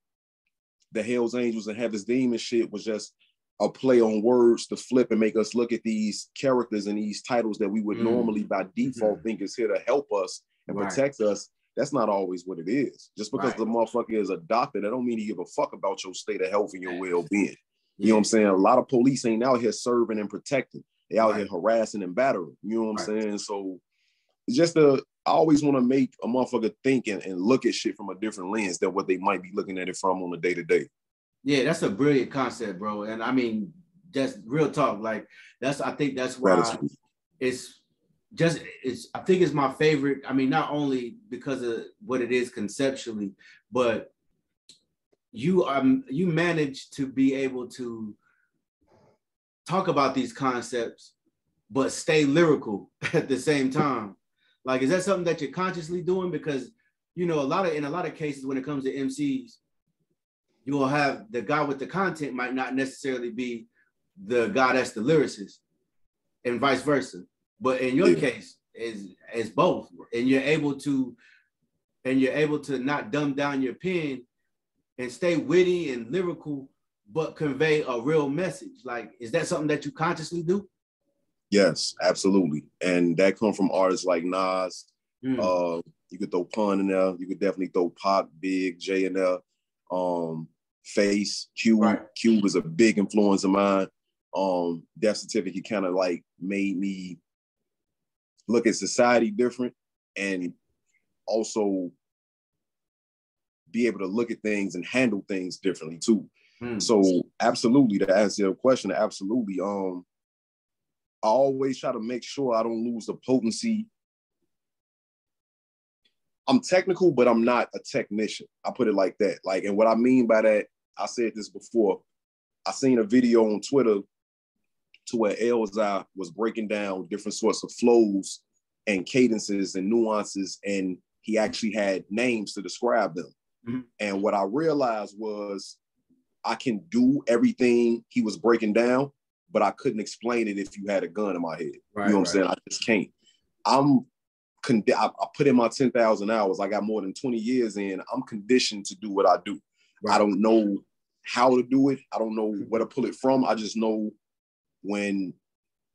Speaker 2: the Hell's Angels and Heaven's Demon shit was just a play on words to flip and make us look at these characters and these titles that we would mm. normally by default mm-hmm. think is here to help us and right. protect us. That's not always what it is. Just because right. the motherfucker is a doctor, that don't mean he give a fuck about your state of health and your well-being. You know what I'm saying? A lot of police ain't out here serving and protecting. They out right. here harassing and battering. You know what I'm saying? So it's just a I always want to make a motherfucker think and, and look at shit from a different lens than what they might be looking at it from on a day-to-day.
Speaker 1: Yeah, that's a brilliant concept, bro. And I mean, just real talk. Like that's I think that's why it's just it's I think it's my favorite. I mean, not only because of what it is conceptually, but you um you manage to be able to talk about these concepts but stay lyrical at the same time. Like, is that something that you're consciously doing? Because you know, a lot of in a lot of cases when it comes to MCs, you will have the guy with the content might not necessarily be the guy that's the lyricist, and vice versa. But in your yeah. case, is is both, and you're able to, and you're able to not dumb down your pen, and stay witty and lyrical, but convey a real message. Like, is that something that you consciously do?
Speaker 2: Yes, absolutely, and that come from artists like Nas. Mm. Uh, you could throw Pun in there. You could definitely throw Pop, Big, J in there. Um, Face, Cube. Right. Cube was a big influence of mine. Um, Death Certificate kind of like made me look at society different and also be able to look at things and handle things differently too. Mm. So absolutely to answer your question, absolutely. Um I always try to make sure I don't lose the potency. I'm technical, but I'm not a technician. I put it like that. Like, and what I mean by that, I said this before. I seen a video on Twitter to where Elzhi was breaking down different sorts of flows and cadences and nuances, and he actually had names to describe them. Mm-hmm. And what I realized was I can do everything he was breaking down, but I couldn't explain it if you had a gun in my head. Right, you know what right. I'm saying? I just can't. I'm con- I, I put in my 10,000 hours. I got more than 20 years in. I'm conditioned to do what I do. Right. I don't know how to do it. I don't know where to pull it from. I just know when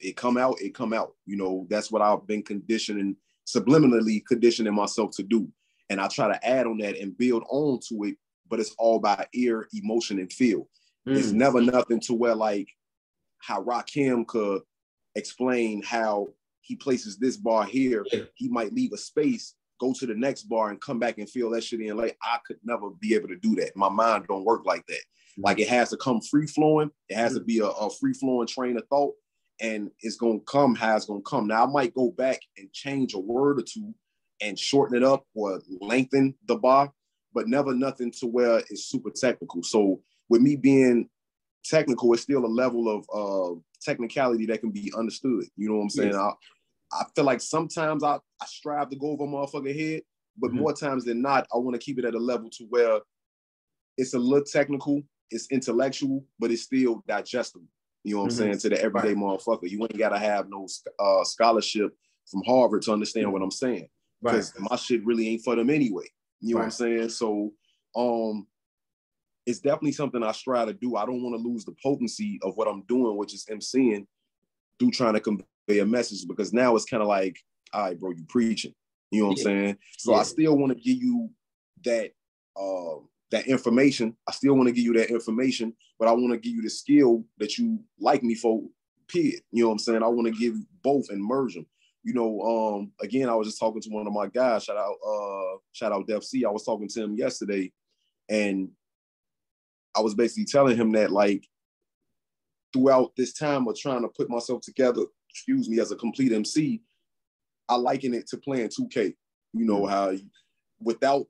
Speaker 2: it come out, it come out. You know, that's what I've been conditioning, subliminally conditioning myself to do. And I try to add on that and build on to it, but it's all by ear, emotion, and feel. Mm. It's never nothing to where like how Rakim could explain how he places this bar here, he might leave a space, go to the next bar and come back and feel that shit in late. I could never be able to do that. My mind don't work like that. Like it has to come free flowing. It has to be a, a free flowing train of thought, and it's gonna come how it's gonna come. Now I might go back and change a word or two and shorten it up or lengthen the bar, but never nothing to where it's super technical. So with me being technical, it's still a level of uh, technicality that can be understood. You know what I'm saying? Yes. I, I feel like sometimes I, I strive to go over a motherfucker head, but mm-hmm. more times than not, I want to keep it at a level to where it's a little technical, it's intellectual, but it's still digestible. You know what mm-hmm. I'm saying? To the everyday right. motherfucker. You ain't gotta have no uh, scholarship from Harvard to understand what I'm saying. Because right. my shit really ain't for them anyway. You know right. what I'm saying? So um it's definitely something I strive to do. I don't want to lose the potency of what I'm doing, which is MCing through trying to convey a message because now it's kind of like, all right, bro, you preaching. You know what yeah. I'm saying? So yeah. I still want to give you that uh, that information. I still want to give you that information, but I want to give you the skill that you like me for. Period. You know what I'm saying? I want to give both and merge them. You know, um, again, I was just talking to one of my guys. Shout out, uh, shout out Def C. I was talking to him yesterday, and I was basically telling him that like throughout this time of trying to put myself together, excuse me, as a complete MC, I liken it to playing 2K. You know how you, without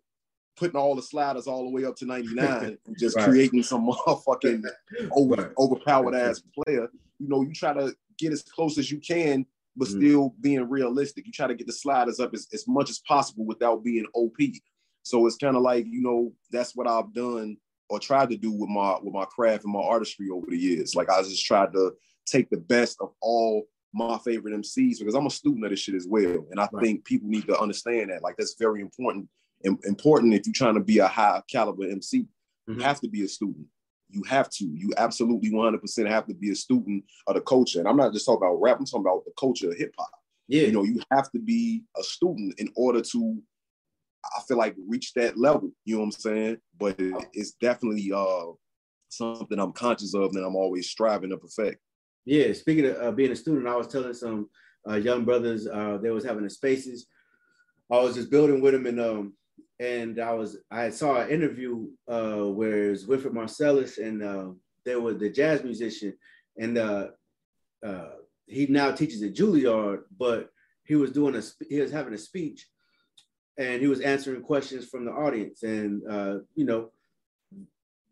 Speaker 2: putting all the sliders all the way up to 99 and just right. creating some motherfucking over, right. overpowered ass player. You know, you try to get as close as you can, but mm still being realistic. You try to get the sliders up as, as much as possible without being OP. So it's kind of like, you know, that's what I've done or tried to do with my with my craft and my artistry over the years. Like I just tried to take the best of all my favorite MCs because I'm a student of this shit as well. And I right. think people need to understand that. Like that's very important important if you're trying to be a high caliber MC. Mm-hmm. You have to be a student. You have to. You absolutely 100% have to be a student of the culture. And I'm not just talking about rap. I'm talking about the culture of hip hop. Yeah. You know, you have to be a student in order to, I feel like, reach that level. You know what I'm saying? But it's definitely uh, something I'm conscious of and I'm always striving to perfect.
Speaker 1: Yeah. Speaking of uh, being a student, I was telling some uh, young brothers uh, they was having a spaces. I was just building with them and um, and I was I saw an interview uh, where it's Wynton Marsalis and uh, there was the jazz musician, and uh, uh, he now teaches at Juilliard, but he was doing a he was having a speech, and he was answering questions from the audience, and uh, you know,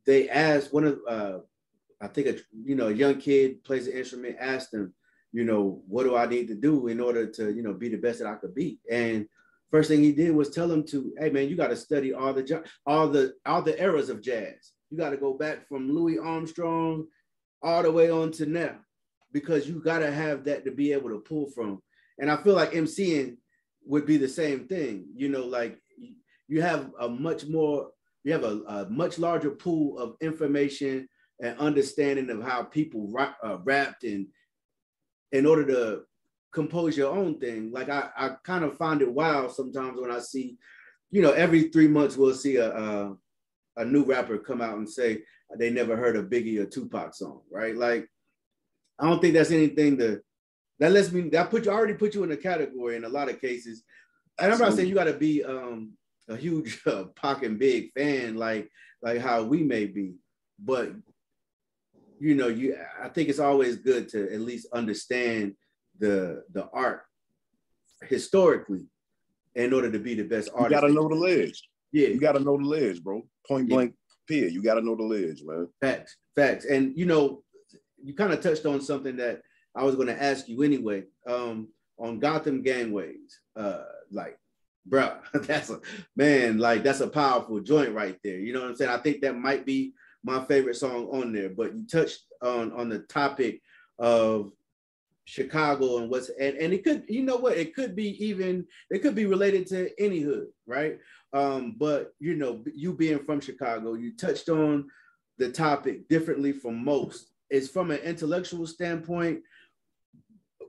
Speaker 1: they asked one of uh, I think a you know a young kid plays an instrument, asked him, you know, what do I need to do in order to you know be the best that I could be, and First thing he did was tell him to, hey man, you got to study all the all the all the eras of jazz. You got to go back from Louis Armstrong all the way on to now, because you got to have that to be able to pull from. And I feel like MCing would be the same thing. You know, like you have a much more, you have a, a much larger pool of information and understanding of how people rap, uh, rapped and in order to compose your own thing. Like I, I kind of find it wild sometimes when I see, you know, every three months we'll see a, a, a new rapper come out and say they never heard a Biggie or Tupac song, right? Like I don't think that's anything to that lets me that put you I already put you in a category in a lot of cases. And I'm not saying you got to be um, a huge uh, Pac and Big fan like like how we may be, but you know, you I think it's always good to at least understand the the art historically in order to be the best artist.
Speaker 2: You gotta know the ledge. Yeah, you gotta know the ledge, bro. Point yeah. blank, period. You gotta know the ledge, man.
Speaker 1: Facts, facts, and you know, you kind of touched on something that I was going to ask you anyway. Um, on Gotham Gangways, uh, like, bro, that's a man, like that's a powerful joint right there. You know what I'm saying? I think that might be my favorite song on there. But you touched on on the topic of Chicago and what's and, and it could you know what it could be even it could be related to any hood right um but you know you being from Chicago you touched on the topic differently from most it's from an intellectual standpoint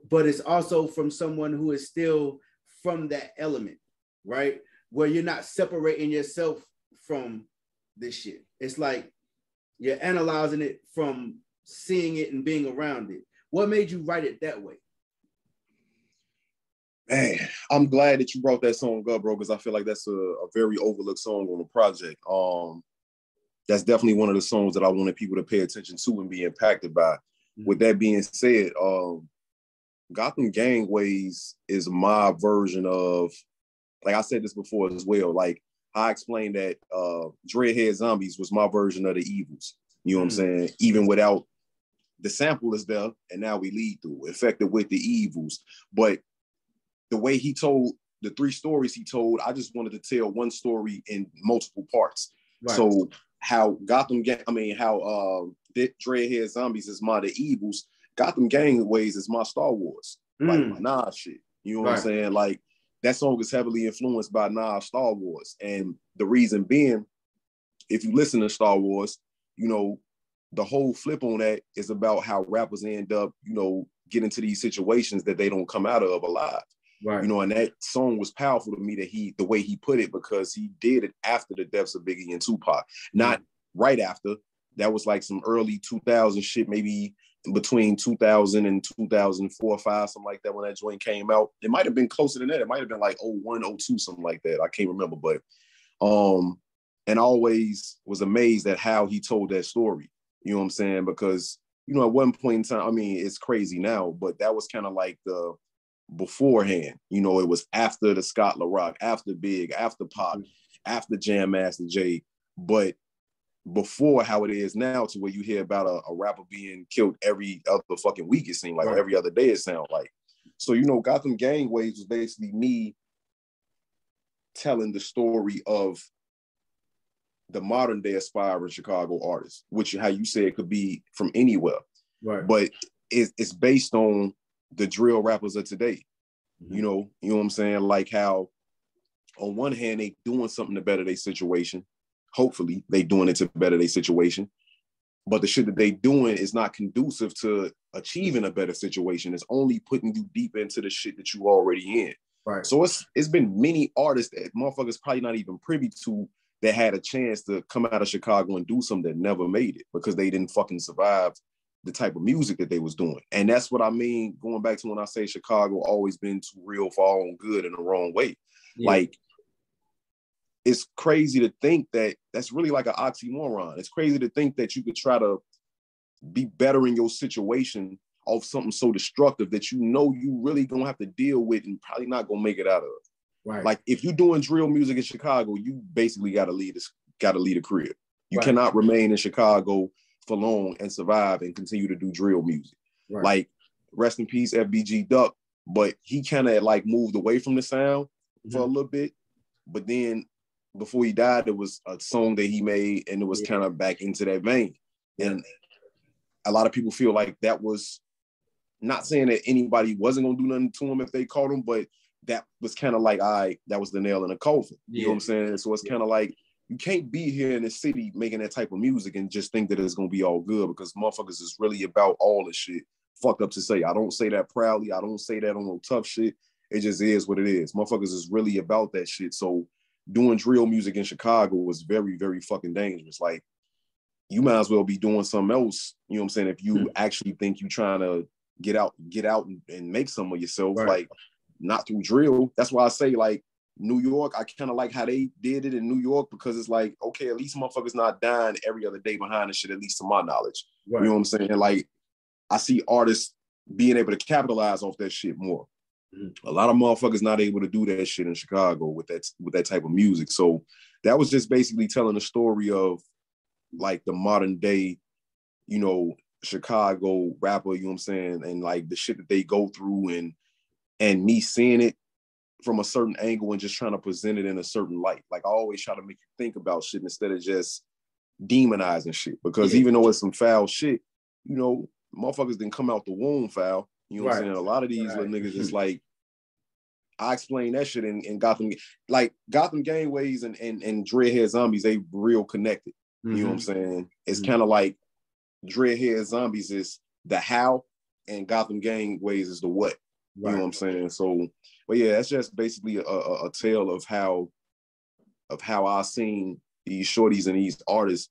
Speaker 1: but it's also from someone who is still from that element right where you're not separating yourself from this shit it's like you're analyzing it from seeing it and being around it what made you write it that way?
Speaker 2: Man, I'm glad that you brought that song up, bro, because I feel like that's a, a, very overlooked song on the project. Um, that's definitely one of the songs that I wanted people to pay attention to and be impacted by. Mm-hmm. With that being said, um, Gotham Gangways is my version of, like I said this before as well. Like I explained that uh, Dreadhead Zombies was my version of the Evils. You know what I'm mm. saying? Even without the sample is there, and now we lead through infected with the evils. But the way he told the three stories he told, I just wanted to tell one story in multiple parts. Right. So how Gotham, Gang, I mean, how uh, Dreadhead Zombies is my the evils. Gotham Gangways is my Star Wars, mm. like my Nas shit. You know what right. I'm saying? Like that song is heavily influenced by Nas Star Wars, and the reason being, if you listen to Star Wars, you know the whole flip on that is about how rappers end up, you know, get into these situations that they don't come out of alive. Right. You know, and that song was powerful to me that he the way he put it because he did it after the deaths of Biggie and Tupac, not right after. That was like some early 2000 shit, maybe between 2000 and 2004 or 5, something like that when that joint came out. It might have been closer than that. It might have been like 01, 02, something like that. I can't remember, but um, and I always was amazed at how he told that story. You know what I'm saying? Because you know, at one point in time, I mean, it's crazy now, but that was kind of like the beforehand. You know, it was after the Scott La Rock, after Big, after Pop, mm-hmm. after Jam Master Jay, but before how it is now to where you hear about a, a rapper being killed every other fucking week, it seemed like right. every other day it sounded like. So, you know, Gotham Gangways was basically me telling the story of the modern day aspiring Chicago artist, which how you say it could be from anywhere. Right. But it's, it's based on the drill rappers of today. Mm-hmm. You know, you know what I'm saying? Like how on one hand they doing something to better their situation. Hopefully they doing it to better their situation. But the shit that they doing is not conducive to achieving a better situation. It's only putting you deep into the shit that you already in. Right. So it's it's been many artists that motherfuckers probably not even privy to that had a chance to come out of Chicago and do something that never made it because they didn't fucking survive the type of music that they was doing. And that's what I mean, going back to when I say Chicago always been too real for all good in the wrong way. Yeah. Like it's crazy to think that that's really like an oxymoron. It's crazy to think that you could try to be better in your situation off something so destructive that you know you really gonna have to deal with and probably not gonna make it out of. Right. Like if you're doing drill music in Chicago, you basically got to lead this, got to lead a career. You right. cannot remain in Chicago for long and survive and continue to do drill music. Right. Like rest in peace, FBG Duck, but he kind of like moved away from the sound mm-hmm. for a little bit. But then before he died, it was a song that he made, and it was yeah. kind of back into that vein. And a lot of people feel like that was not saying that anybody wasn't gonna do nothing to him if they caught him, but that was kind of like I that was the nail in the coffin. You yeah. know what I'm saying? So it's kind of like you can't be here in the city making that type of music and just think that it's gonna be all good because motherfuckers is really about all the shit. Fucked up to say. I don't say that proudly. I don't say that on no tough shit. It just is what it is. Motherfuckers is really about that shit. So doing drill music in Chicago was very, very fucking dangerous. Like you might as well be doing something else. You know what I'm saying? If you hmm. actually think you're trying to get out, get out and, and make some of yourself. Right. Like not through drill. That's why I say like New York, I kind of like how they did it in New York because it's like, okay, at least motherfuckers not dying every other day behind the shit, at least to my knowledge. Right. You know what I'm saying? Like, I see artists being able to capitalize off that shit more. Mm-hmm. A lot of motherfuckers not able to do that shit in Chicago with that with that type of music. So that was just basically telling the story of like the modern day, you know, Chicago rapper, you know what I'm saying, and like the shit that they go through and and me seeing it from a certain angle and just trying to present it in a certain light. Like I always try to make you think about shit instead of just demonizing shit. Because yeah. even though it's some foul shit, you know, motherfuckers didn't come out the womb foul. You know right. what I'm saying? A lot of these right. little niggas is like, I explained that shit in, in Gotham. Like Gotham Gangways and, and, and Dreadhead Zombies, they real connected. Mm-hmm. You know what I'm mm-hmm. saying? It's mm-hmm. kind of like Dreadhead Zombies is the how and Gotham Gangways is the what. Right. You know what I'm saying? So, but yeah, that's just basically a, a, a tale of how of how I seen these shorties and these artists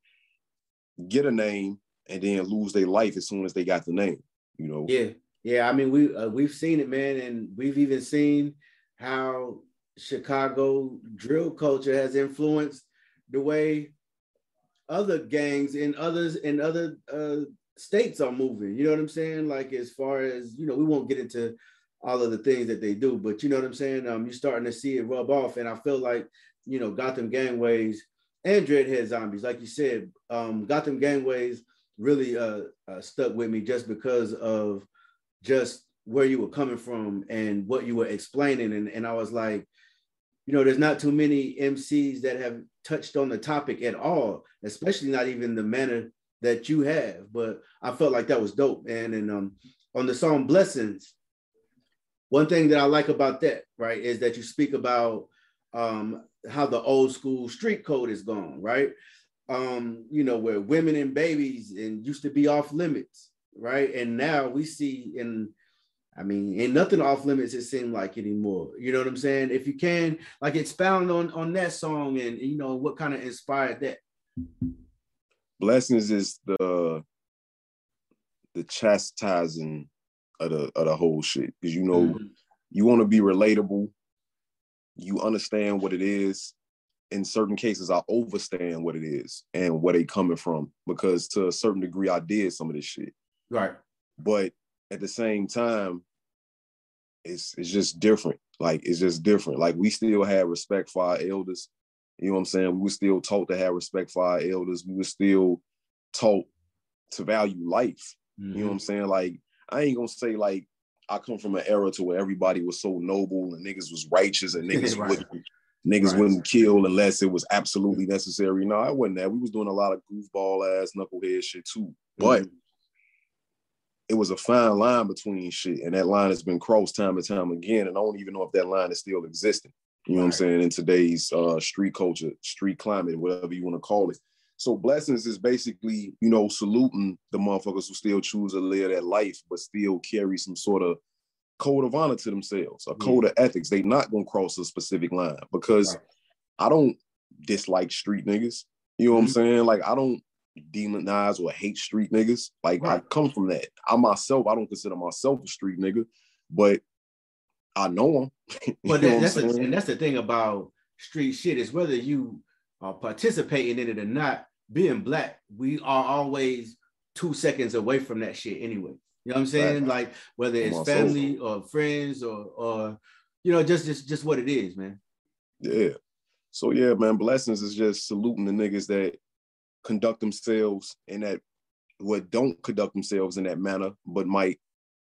Speaker 2: get a name and then lose their life as soon as they got the name. You know?
Speaker 1: Yeah, yeah. I mean, we uh, we've seen it, man, and we've even seen how Chicago drill culture has influenced the way other gangs in others in other uh, states are moving. You know what I'm saying? Like as far as you know, we won't get into all of the things that they do. But you know what I'm saying? Um, you're starting to see it rub off, and I feel like you know Gotham Gangways and Dreadhead Zombies, like you said, um, Gotham Gangways really uh, uh, stuck with me just because of just where you were coming from and what you were explaining, and and I was like, you know, there's not too many MCs that have touched on the topic at all, especially not even the manner that you have. But I felt like that was dope, man. And um, on the song Blessings, one thing that I like about that, right, is that you speak about um, how the old school street code is gone, right? Um, you know, where women and babies and used to be off limits, right? And now we see in I mean, ain't nothing off limits, it seemed like anymore. You know what I'm saying? If you can, like expound on on that song and you know what kind of inspired that.
Speaker 2: Blessings is the the chastising of the of the whole shit because you know mm-hmm. you want to be relatable, you understand what it is. In certain cases, I overstand what it is and where they coming from because to a certain degree, I did some of this shit.
Speaker 1: Right.
Speaker 2: But at the same time, it's it's just different. Like it's just different. Like we still have respect for our elders. You know what I'm saying? We were still taught to have respect for our elders. We were still taught to value life. Mm-hmm. You know what I'm mm-hmm. saying? Like I ain't gonna say like I come from an era to where everybody was so noble and niggas was righteous and niggas right. wouldn't niggas right. wouldn't kill unless it was absolutely necessary. No, I wasn't that. We was doing a lot of goofball ass knucklehead shit too. But mm-hmm. It was a fine line between shit, and that line has been crossed time and time again. And I don't even know if that line is still existing. You know right. what I'm saying? In today's uh, street culture, street climate, whatever you want to call it. So blessings is basically, you know, saluting the motherfuckers who still choose to live that life, but still carry some sort of code of honor to themselves, a code of ethics. They not gonna cross a specific line because right. I don't dislike street niggas. You know mm-hmm. what I'm mm-hmm. saying? Like I don't demonize or hate street niggas. Like right. I come from that. I myself, I don't consider myself a street nigga, but I know
Speaker 1: them. but that, that's the, and that's the thing about street shit is whether you are participating in it or not being black, we are always two seconds away from that shit anyway. You know what I'm saying? Right. Like whether it's family or friends or or you know, just just just what it is, man.
Speaker 2: Yeah. So yeah, man, blessings is just saluting the niggas that conduct themselves in that what don't conduct themselves in that manner, but might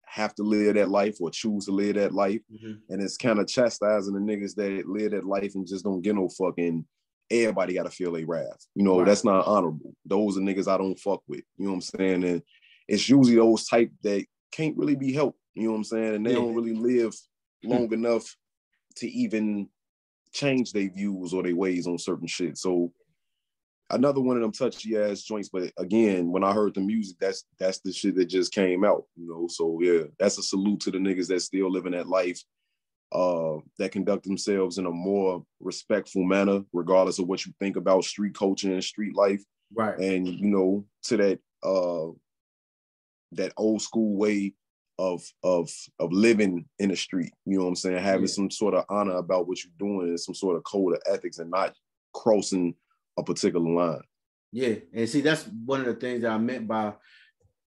Speaker 2: have to live that life or choose to live that life. Mm-hmm. And it's kind of chastising the niggas that live that life and just don't get no fucking everybody got to feel a wrath. You know, right. that's not honorable. Those are niggas I don't fuck with. You know what I'm saying? And it's usually those type that can't really be helped. You know what I'm saying? And they yeah. don't really live long enough to even change their views or their ways on certain shit. So another one of them touchy ass joints. But again, when I heard the music, that's that's the shit that just came out. You know, so yeah, that's a salute to the niggas that still living that life uh, that conduct themselves in a more respectful manner, regardless of what you think about street culture and street life.
Speaker 1: Right.
Speaker 2: And you know, to that uh that old school way of of of living in the street. You know what I'm saying? Having yeah. some sort of honor about what you're doing and some sort of code of ethics and not crossing a particular line.
Speaker 1: Yeah, and see that's one of the things that I meant by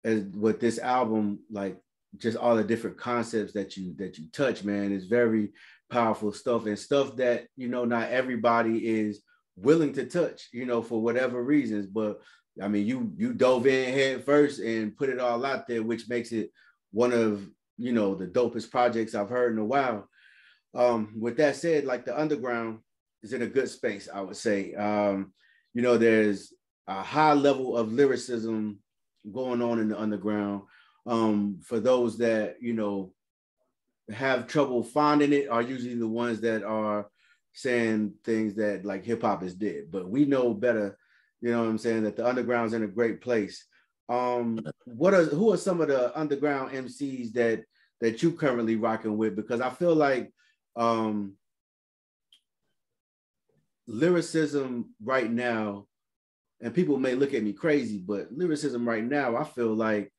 Speaker 1: as with this album, like just all the different concepts that you that you touch, man, is very powerful stuff and stuff that you know not everybody is willing to touch, you know, for whatever reasons. But I mean, you you dove in head first and put it all out there, which makes it one of you know the dopest projects I've heard in a while. Um, with that said, like the underground is in a good space, I would say. Um, you know, there's a high level of lyricism going on in the underground. Um, for those that you know have trouble finding it, are usually the ones that are saying things that like hip hop is dead. But we know better, you know what I'm saying, that the underground's in a great place. Um, what are who are some of the underground MCs that that you currently rocking with? Because I feel like um lyricism right now, and people may look at me crazy, but lyricism right now, I feel like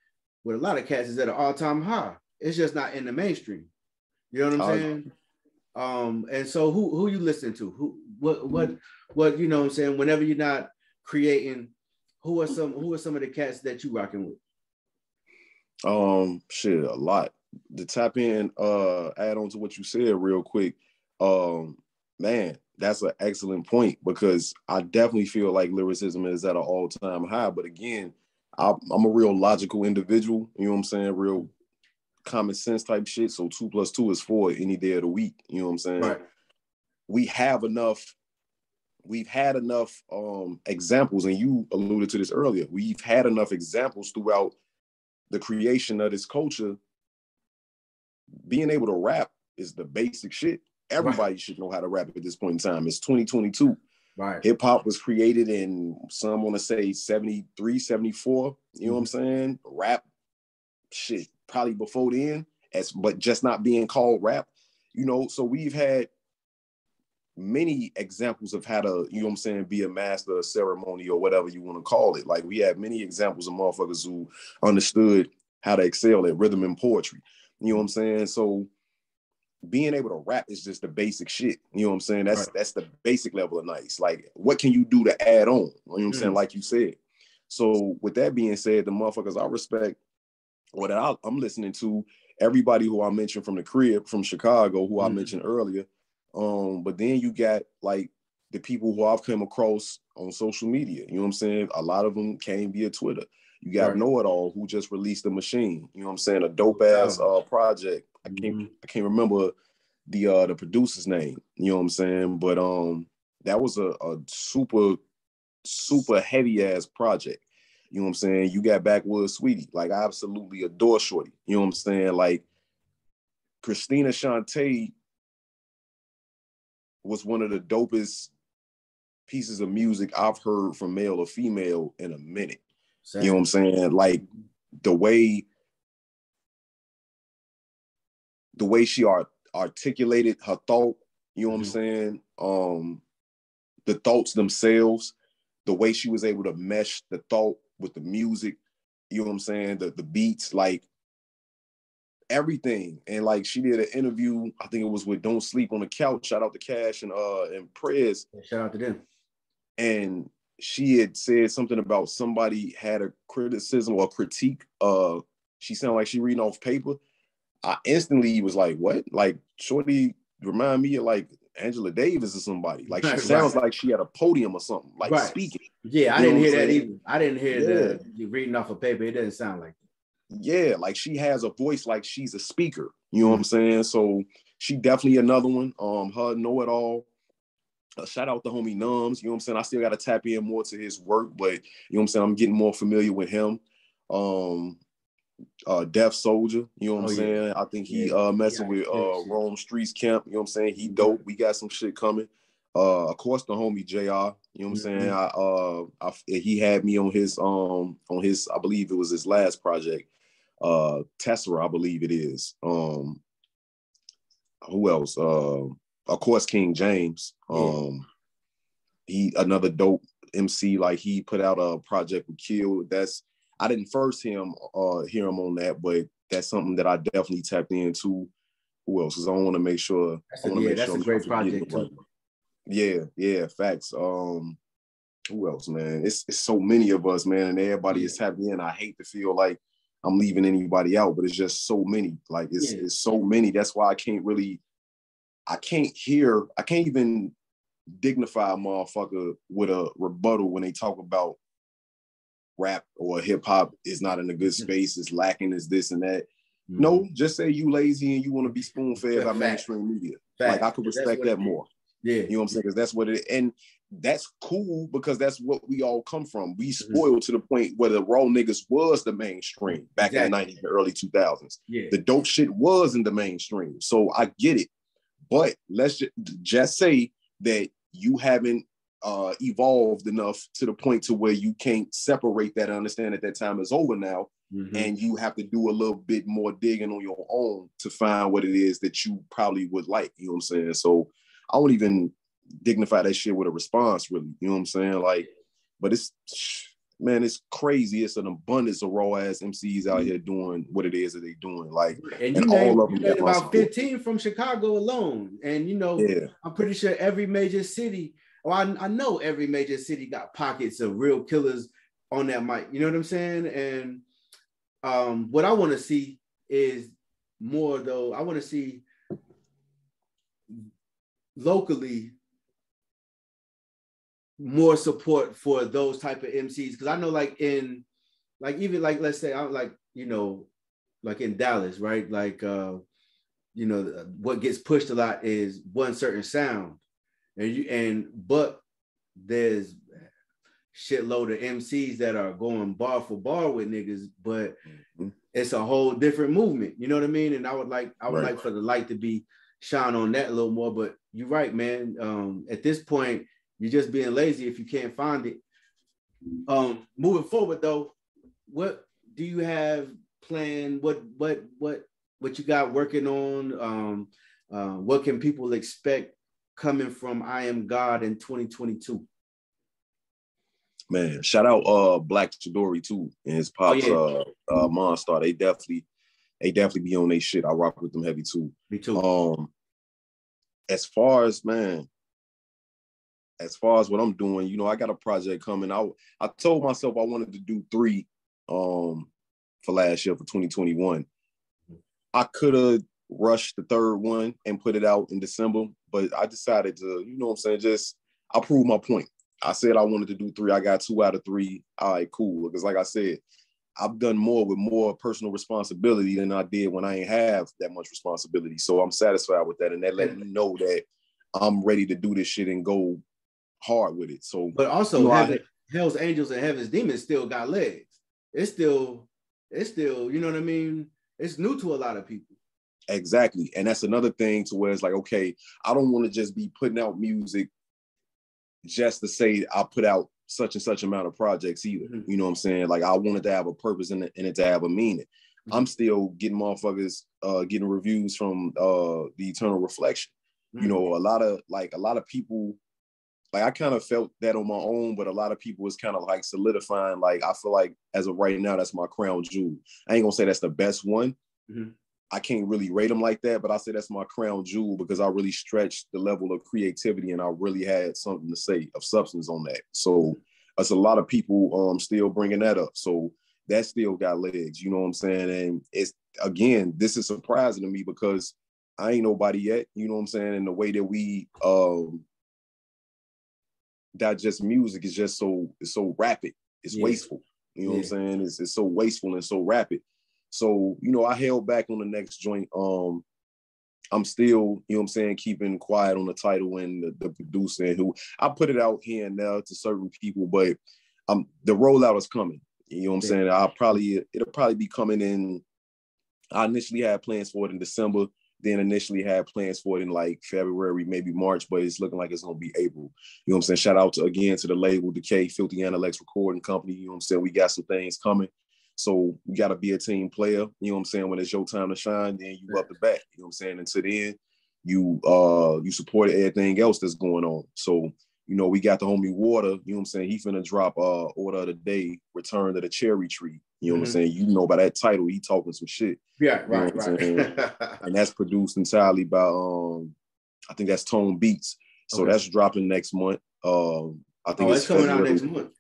Speaker 1: with a lot of cats is at an all-time high. It's just not in the mainstream. You know what I'm saying? Um, and so who who you listen to? Who what what what you know what I'm saying? Whenever you're not creating, who are some who are some of the cats that you rocking with?
Speaker 2: Um shit, a lot. To tap in, uh, add on to what you said real quick. Um, man, that's an excellent point because I definitely feel like lyricism is at an all-time high. But again, I, I'm a real logical individual, you know what I'm saying? Real common sense type shit. So two plus two is four any day of the week. You know what I'm saying? Right. We have enough. We've had enough um, examples, and you alluded to this earlier. We've had enough examples throughout the creation of this culture. Being able to rap is the basic shit. Everybody right. should know how to rap at this point in time. It's 2022.
Speaker 1: Right.
Speaker 2: Hip hop was created in some want to say 73, 74. You know mm-hmm. what I'm mm-hmm. saying? Rap shit probably before then, as but just not being called rap. You know, so we've had many examples of how to, you know what I'm saying, be a master of ceremony or whatever you want to call it. Like we have many examples of motherfuckers who understood how to excel at rhythm and poetry. You know what I'm saying? So being able to rap is just the basic shit. You know what I'm saying? That's right. that's the basic level of nice. Like what can you do to add on? You know what I'm mm. saying? Like you said. So with that being said, the motherfuckers I respect what I, am listening to, everybody who I mentioned from the crib from Chicago, who mm-hmm. I mentioned earlier. Um, but then you got like the people who I've come across on social media. You know what I'm saying? A lot of them came via Twitter. You got right. Know It All who just released the machine. You know what I'm saying? A dope ass uh, project. I can't mm-hmm. I can't remember the uh the producer's name. You know what I'm saying? But um that was a, a super super heavy ass project. You know what I'm saying? You got Backwoods Sweetie. Like I absolutely adore Shorty. You know what I'm saying? Like Christina Shantae was one of the dopest pieces of music I've heard from male or female in a minute. Same. You know what I'm saying? Like the way the way she art, articulated her thought, you know what mm-hmm. I'm saying? Um the thoughts themselves, the way she was able to mesh the thought with the music, you know what I'm saying? The the beats, like everything. And like she did an interview, I think it was with Don't Sleep on the Couch. Shout out to Cash and uh and Prez.
Speaker 1: Shout out to them.
Speaker 2: And she had said something about somebody had a criticism or critique. Uh she sounded like she reading off paper. I instantly was like, what? Like Shorty remind me of like Angela Davis or somebody. Like she sounds right. like she had a podium or something, like right. speaking.
Speaker 1: Yeah, I didn't hear that either. I didn't hear yeah. the reading off a paper. It doesn't sound like
Speaker 2: Yeah, like she has a voice like she's a speaker. You know what I'm saying? So she definitely another one. Um, her know it all. Uh, shout out the homie Numbs. You know what I'm saying? I still got to tap in more to his work, but you know what I'm saying? I'm getting more familiar with him. Um, uh Deaf Soldier, you know what oh, I'm saying? Yeah. I think he yeah. uh messing yeah, with uh Rome Streets Camp, you know what I'm saying? He dope. We got some shit coming. Uh of course the homie JR, you know what I'm mm-hmm. saying? I uh I, he had me on his um on his I believe it was his last project. Uh Tessera, I believe it is. Um who else? Uh of course King James. Um he another dope MC like he put out a project with Kill. That's I didn't first hear him uh hear him on that, but that's something that I definitely tapped into. Who else? Because I want to make sure.
Speaker 1: That's a, yeah, that's sure a great project too.
Speaker 2: Yeah, yeah, facts. Um, who else, man? It's it's so many of us, man, and everybody is tapped in. I hate to feel like I'm leaving anybody out, but it's just so many. Like it's, yeah. it's so many. That's why I can't really, I can't hear, I can't even dignify a motherfucker with a rebuttal when they talk about rap or hip hop is not in a good mm. space, it's lacking, is this and that. Mm-hmm. No, just say you lazy and you want to be spoon fed by mainstream media. Fact. Like I could respect that more.
Speaker 1: Yeah.
Speaker 2: You know what I'm saying? Because that's what it and that's cool because that's what we all come from. We mm-hmm. spoiled mm-hmm. to the point where the raw niggas was the mainstream back exactly. in the 90s, the early 2000s.
Speaker 1: Yeah.
Speaker 2: The dope shit was in the mainstream. So I get it. But let's just, just say that you haven't uh, evolved enough to the point to where you can't separate that and understand that that time is over now. Mm-hmm. And you have to do a little bit more digging on your own to find what it is that you probably would like. You know what I'm saying? So I won't even dignify that shit with a response, really. You know what I'm saying? Like, but it's man, it's crazy. It's an abundance of raw ass MCs out here doing what it is that they're doing. Like,
Speaker 1: and, you and all of them about 15 from Chicago alone. And you know, yeah. I'm pretty sure every major city, or I, I know every major city got pockets of real killers on that mic. You know what I'm saying? And um, what I want to see is more though. I want to see locally more support for those type of MCs because I know like in like even like let's say I'm like you know like in Dallas right like uh you know what gets pushed a lot is one certain sound and you and but there's shitload of MCs that are going bar for bar with niggas but mm-hmm. it's a whole different movement you know what I mean and I would like I would right. like for the light to be shine on that a little more but you're right man um at this point you're just being lazy if you can't find it. Um, moving forward though, what do you have planned? What what what what you got working on? Um, uh, what can people expect coming from IAMGAWD in 2022?
Speaker 2: Man, shout out uh Black Chidori too and his pops oh, yeah. uh uh Monstar. They definitely they definitely be on their shit. I rock with them heavy too.
Speaker 1: Me too.
Speaker 2: Um as far as man, as far as what I'm doing, you know, I got a project coming. I I told myself I wanted to do three um for last year for 2021. I could have rushed the third one and put it out in December, but I decided to, you know what I'm saying, just I proved my point. I said I wanted to do three. I got two out of three. All right, cool. Because like I said, I've done more with more personal responsibility than I did when I ain't have that much responsibility. So I'm satisfied with that. And that let me know that I'm ready to do this shit and go hard with it. So,
Speaker 1: but also you know, Heaven, I, Hell's Angels and Heaven's Demons still got legs. It's still, it's still, you know what I mean? It's new to a lot of people.
Speaker 2: Exactly. And that's another thing to where it's like, okay, I don't want to just be putting out music just to say I put out such and such amount of projects either. Mm-hmm. You know what I'm saying? Like I wanted to have a purpose in it and it to have a meaning. Mm-hmm. I'm still getting motherfuckers uh getting reviews from uh the eternal reflection. Mm-hmm. You know, a lot of like a lot of people like I kind of felt that on my own, but a lot of people was kind of like solidifying. Like I feel like as of right now, that's my crown jewel. I ain't gonna say that's the best one. Mm-hmm. I can't really rate them like that, but I say that's my crown jewel because I really stretched the level of creativity and I really had something to say of substance on that. So it's a lot of people um still bringing that up. So that still got legs, you know what I'm saying? And it's again, this is surprising to me because I ain't nobody yet, you know what I'm saying? And the way that we um that just music is just so it's so rapid. It's yeah. wasteful. You know yeah. what I'm saying? It's, it's so wasteful and so rapid. So, you know, I held back on the next joint. Um, I'm still, you know what I'm saying, keeping quiet on the title and the, the producer and who I put it out here and now to certain people, but um the rollout is coming. You know what I'm yeah. saying? I'll probably it'll probably be coming in. I initially had plans for it in December then initially had plans for it in like February, maybe March, but it's looking like it's gonna be April. You know what I'm saying? Shout out to again to the label Decay, Filthy Analects Recording Company. You know what I'm saying? We got some things coming. So you gotta be a team player. You know what I'm saying? When it's your time to shine, then you up the back. You know what I'm saying? Until then, you uh you support everything else that's going on. So you know, we got the homie Water, you know what I'm saying? He finna drop uh order of the day, return to the cherry tree. You know mm-hmm. what I'm mm-hmm. saying? You know by that title, he talking some shit.
Speaker 1: Yeah, right, right.
Speaker 2: and that's produced entirely by um I think that's Tone Beats. So okay. that's dropping next month. Um I think
Speaker 1: oh, it's, coming February, out next month.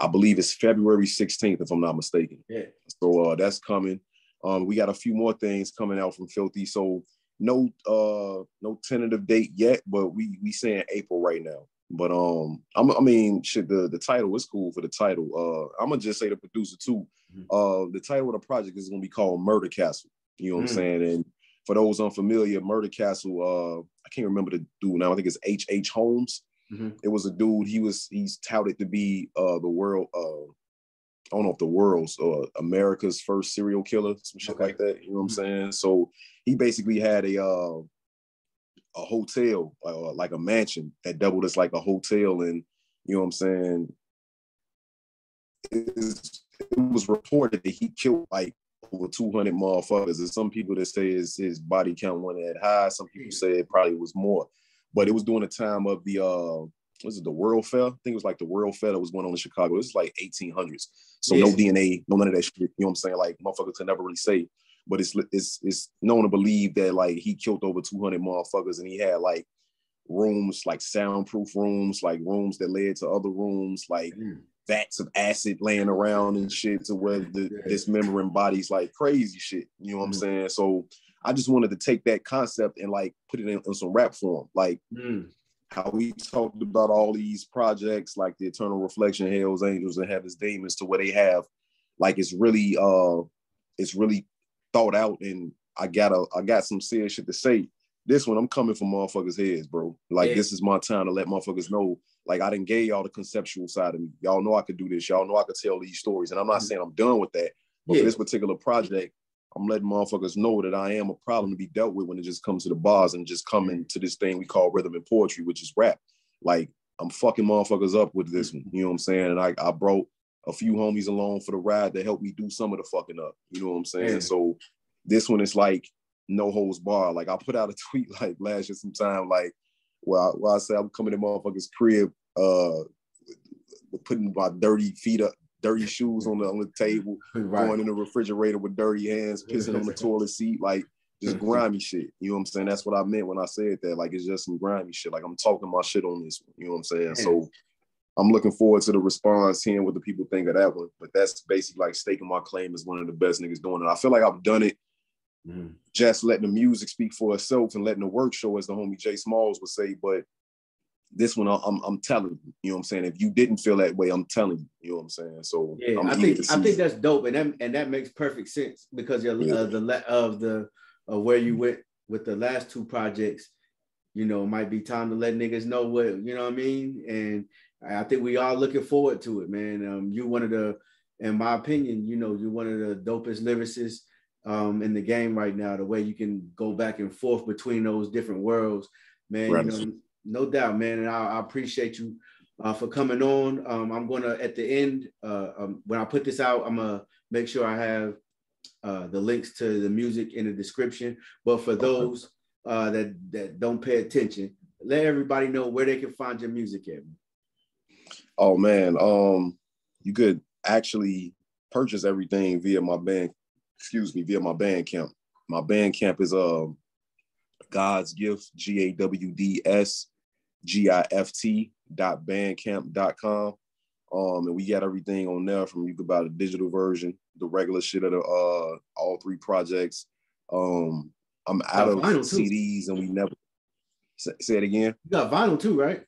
Speaker 2: I believe it's February 16th, if I'm not mistaken.
Speaker 1: Yeah.
Speaker 2: So uh that's coming. Um, we got a few more things coming out from Filthy. So no uh no tentative date yet, but we we saying April right now. But um, I'm, i mean, shit, the the title is cool for the title. Uh, I'm gonna just say the producer too. Mm-hmm. Uh, the title of the project is gonna be called Murder Castle. You know what mm-hmm. I'm saying? And for those unfamiliar, Murder Castle. Uh, I can't remember the dude now. I think it's H. H. Holmes. Mm-hmm. It was a dude. He was he's touted to be uh the world. Uh, I don't know if the world's or uh, America's first serial killer, some shit okay. like that. You know what I'm mm-hmm. saying? So he basically had a uh, a hotel, uh, like a mansion that doubled as like a hotel, and you know what I'm saying. it was reported that he killed like over 200 motherfuckers. There's some people that say his, his body count went that high. Some people say it probably was more, but it was during the time of the uh, was it the World Fair? I think it was like the World Fair that was going on in Chicago. This is like 1800s, so no DNA, no none of that shit. You know what I'm saying? Like motherfuckers can never really say but it's it's it's known to believe that like he killed over 200 motherfuckers and he had like rooms like soundproof rooms like rooms that led to other rooms like mm. vats of acid laying around and shit to where the yeah. dismembering bodies like crazy shit you know what mm. i'm saying so i just wanted to take that concept and like put it in, in some rap form like mm. how we talked about all these projects like the eternal reflection hell's angels and heaven's demons to where they have like it's really uh it's really thought out and I got a I got some serious shit to say. This one I'm coming from motherfuckers' heads, bro. Like yeah. this is my time to let motherfuckers know. Like I didn't gave y'all the conceptual side of me. Y'all know I could do this. Y'all know I could tell these stories. And I'm not mm-hmm. saying I'm done with that. But yeah. for this particular project, I'm letting motherfuckers know that I am a problem to be dealt with when it just comes to the bars and just coming to this thing we call rhythm and poetry, which is rap. Like I'm fucking motherfuckers up with this one. You know what I'm saying? And I, I brought a few homies along for the ride to help me do some of the fucking up. You know what I'm saying? Yeah. So this one is like no holds bar. Like I put out a tweet like last year sometime, like well, I, well, I said I'm coming to motherfuckers crib, uh, putting my dirty feet up, dirty shoes on the on the table, right. going in the refrigerator with dirty hands, pissing on the toilet seat, like just grimy shit. You know what I'm saying? That's what I meant when I said that. Like it's just some grimy shit. Like I'm talking my shit on this one. You know what I'm saying? So I'm looking forward to the response, hearing what the people think of that one. But that's basically like staking my claim as one of the best niggas doing it. I feel like I've done it mm. just letting the music speak for itself and letting the work show, as the homie Jay Smalls would say. But this one, I'm, I'm telling you, you know what I'm saying. If you didn't feel that way, I'm telling you, you know what I'm saying. So
Speaker 1: yeah, I'm i think I think that's dope, and that and that makes perfect sense because of yeah. uh, the of the of where you went with the last two projects. You know, might be time to let niggas know what you know what I mean, and I think we are looking forward to it, man. Um, you one of the, in my opinion, you know, you're one of the dopest lyricists um, in the game right now. The way you can go back and forth between those different worlds, man. Right. You know, no doubt, man. And I, I appreciate you uh, for coming on. Um, I'm gonna at the end uh, um, when I put this out, I'm gonna make sure I have uh, the links to the music in the description. But for those uh, that that don't pay attention, let everybody know where they can find your music at.
Speaker 2: Oh man, um, you could actually purchase everything via my band, excuse me, via my Bandcamp. My Bandcamp is uh God's gift, G A W D S G I F T dot bandcamp dot com. Um, and we got everything on there from you could buy the digital version, the regular shit of the uh all three projects. Um, I'm out of CDs and we never say, say it again.
Speaker 1: You got vinyl too, right?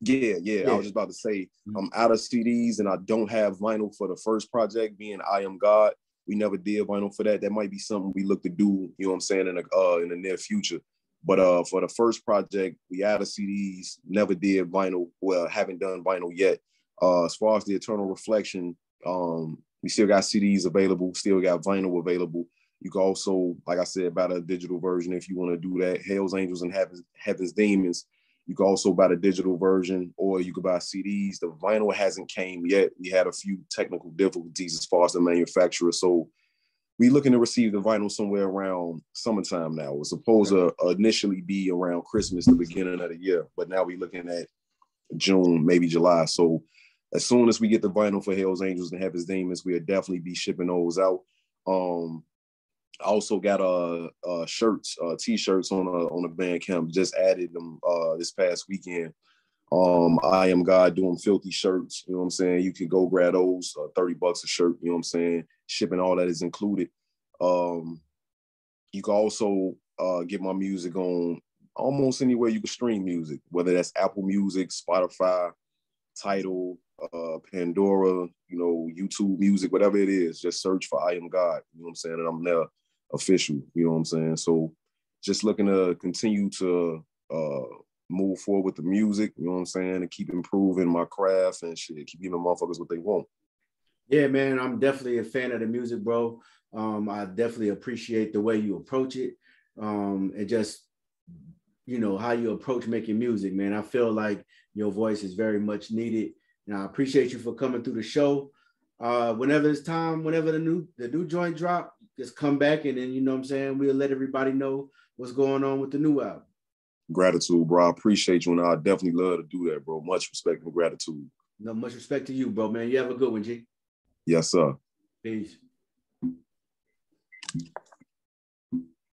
Speaker 2: Yeah, yeah, yeah. I was just about to say mm-hmm. I'm out of CDs and I don't have vinyl for the first project being IAMGAWD. We never did vinyl for that. That might be something we look to do, you know what I'm saying, in the uh in the near future. But uh for the first project, we of CDs, never did vinyl. Well, haven't done vinyl yet. Uh as far as the eternal reflection, um, we still got CDs available, still got vinyl available. You can also, like I said, about a digital version if you want to do that. Hell's Angels and Heaven's, Heaven's Demons you can also buy the digital version or you could buy CDs. The vinyl hasn't came yet. We had a few technical difficulties as far as the manufacturer. So we looking to receive the vinyl somewhere around summertime now. It was supposed to initially be around Christmas, the beginning of the year, but now we looking at June, maybe July. So as soon as we get the vinyl for Hell's Angels and Heaven's Demons, we'll definitely be shipping those out. Um, I also got uh, uh shirts, uh t-shirts on a on a Bandcamp. Just added them uh this past weekend. Um, IAMGAWD doing filthy shirts. You know what I'm saying? You can go grab those, uh, 30 bucks a shirt, you know what I'm saying? Shipping, all that is included. Um, you can also uh, get my music on almost anywhere you can stream music, whether that's Apple Music, Spotify, Tidal, uh, Pandora, you know, YouTube Music, whatever it is. Just search for IAMGAWD. You know what I'm saying? And I'm there official. You know what I'm saying? So just looking to continue to uh, move forward with the music, you know what I'm saying, and keep improving my craft and shit, keep giving motherfuckers what they want.
Speaker 1: Yeah, man, I'm definitely a fan of the music, bro. Um, I definitely appreciate the way you approach it. Um, and just you know how you approach making music, man. I feel like your voice is very much needed. And I appreciate you for coming through the show. Uh, whenever it's time, whenever the new the new joint drop, just come back and then you know what I'm saying, we'll let everybody know what's going on with the new album
Speaker 2: gratitude, bro. I appreciate you, and I definitely love to do that, bro. Much respect and gratitude.
Speaker 1: No, much respect to you, bro, man. You have a good one, G.
Speaker 2: Yes, sir.
Speaker 1: Peace.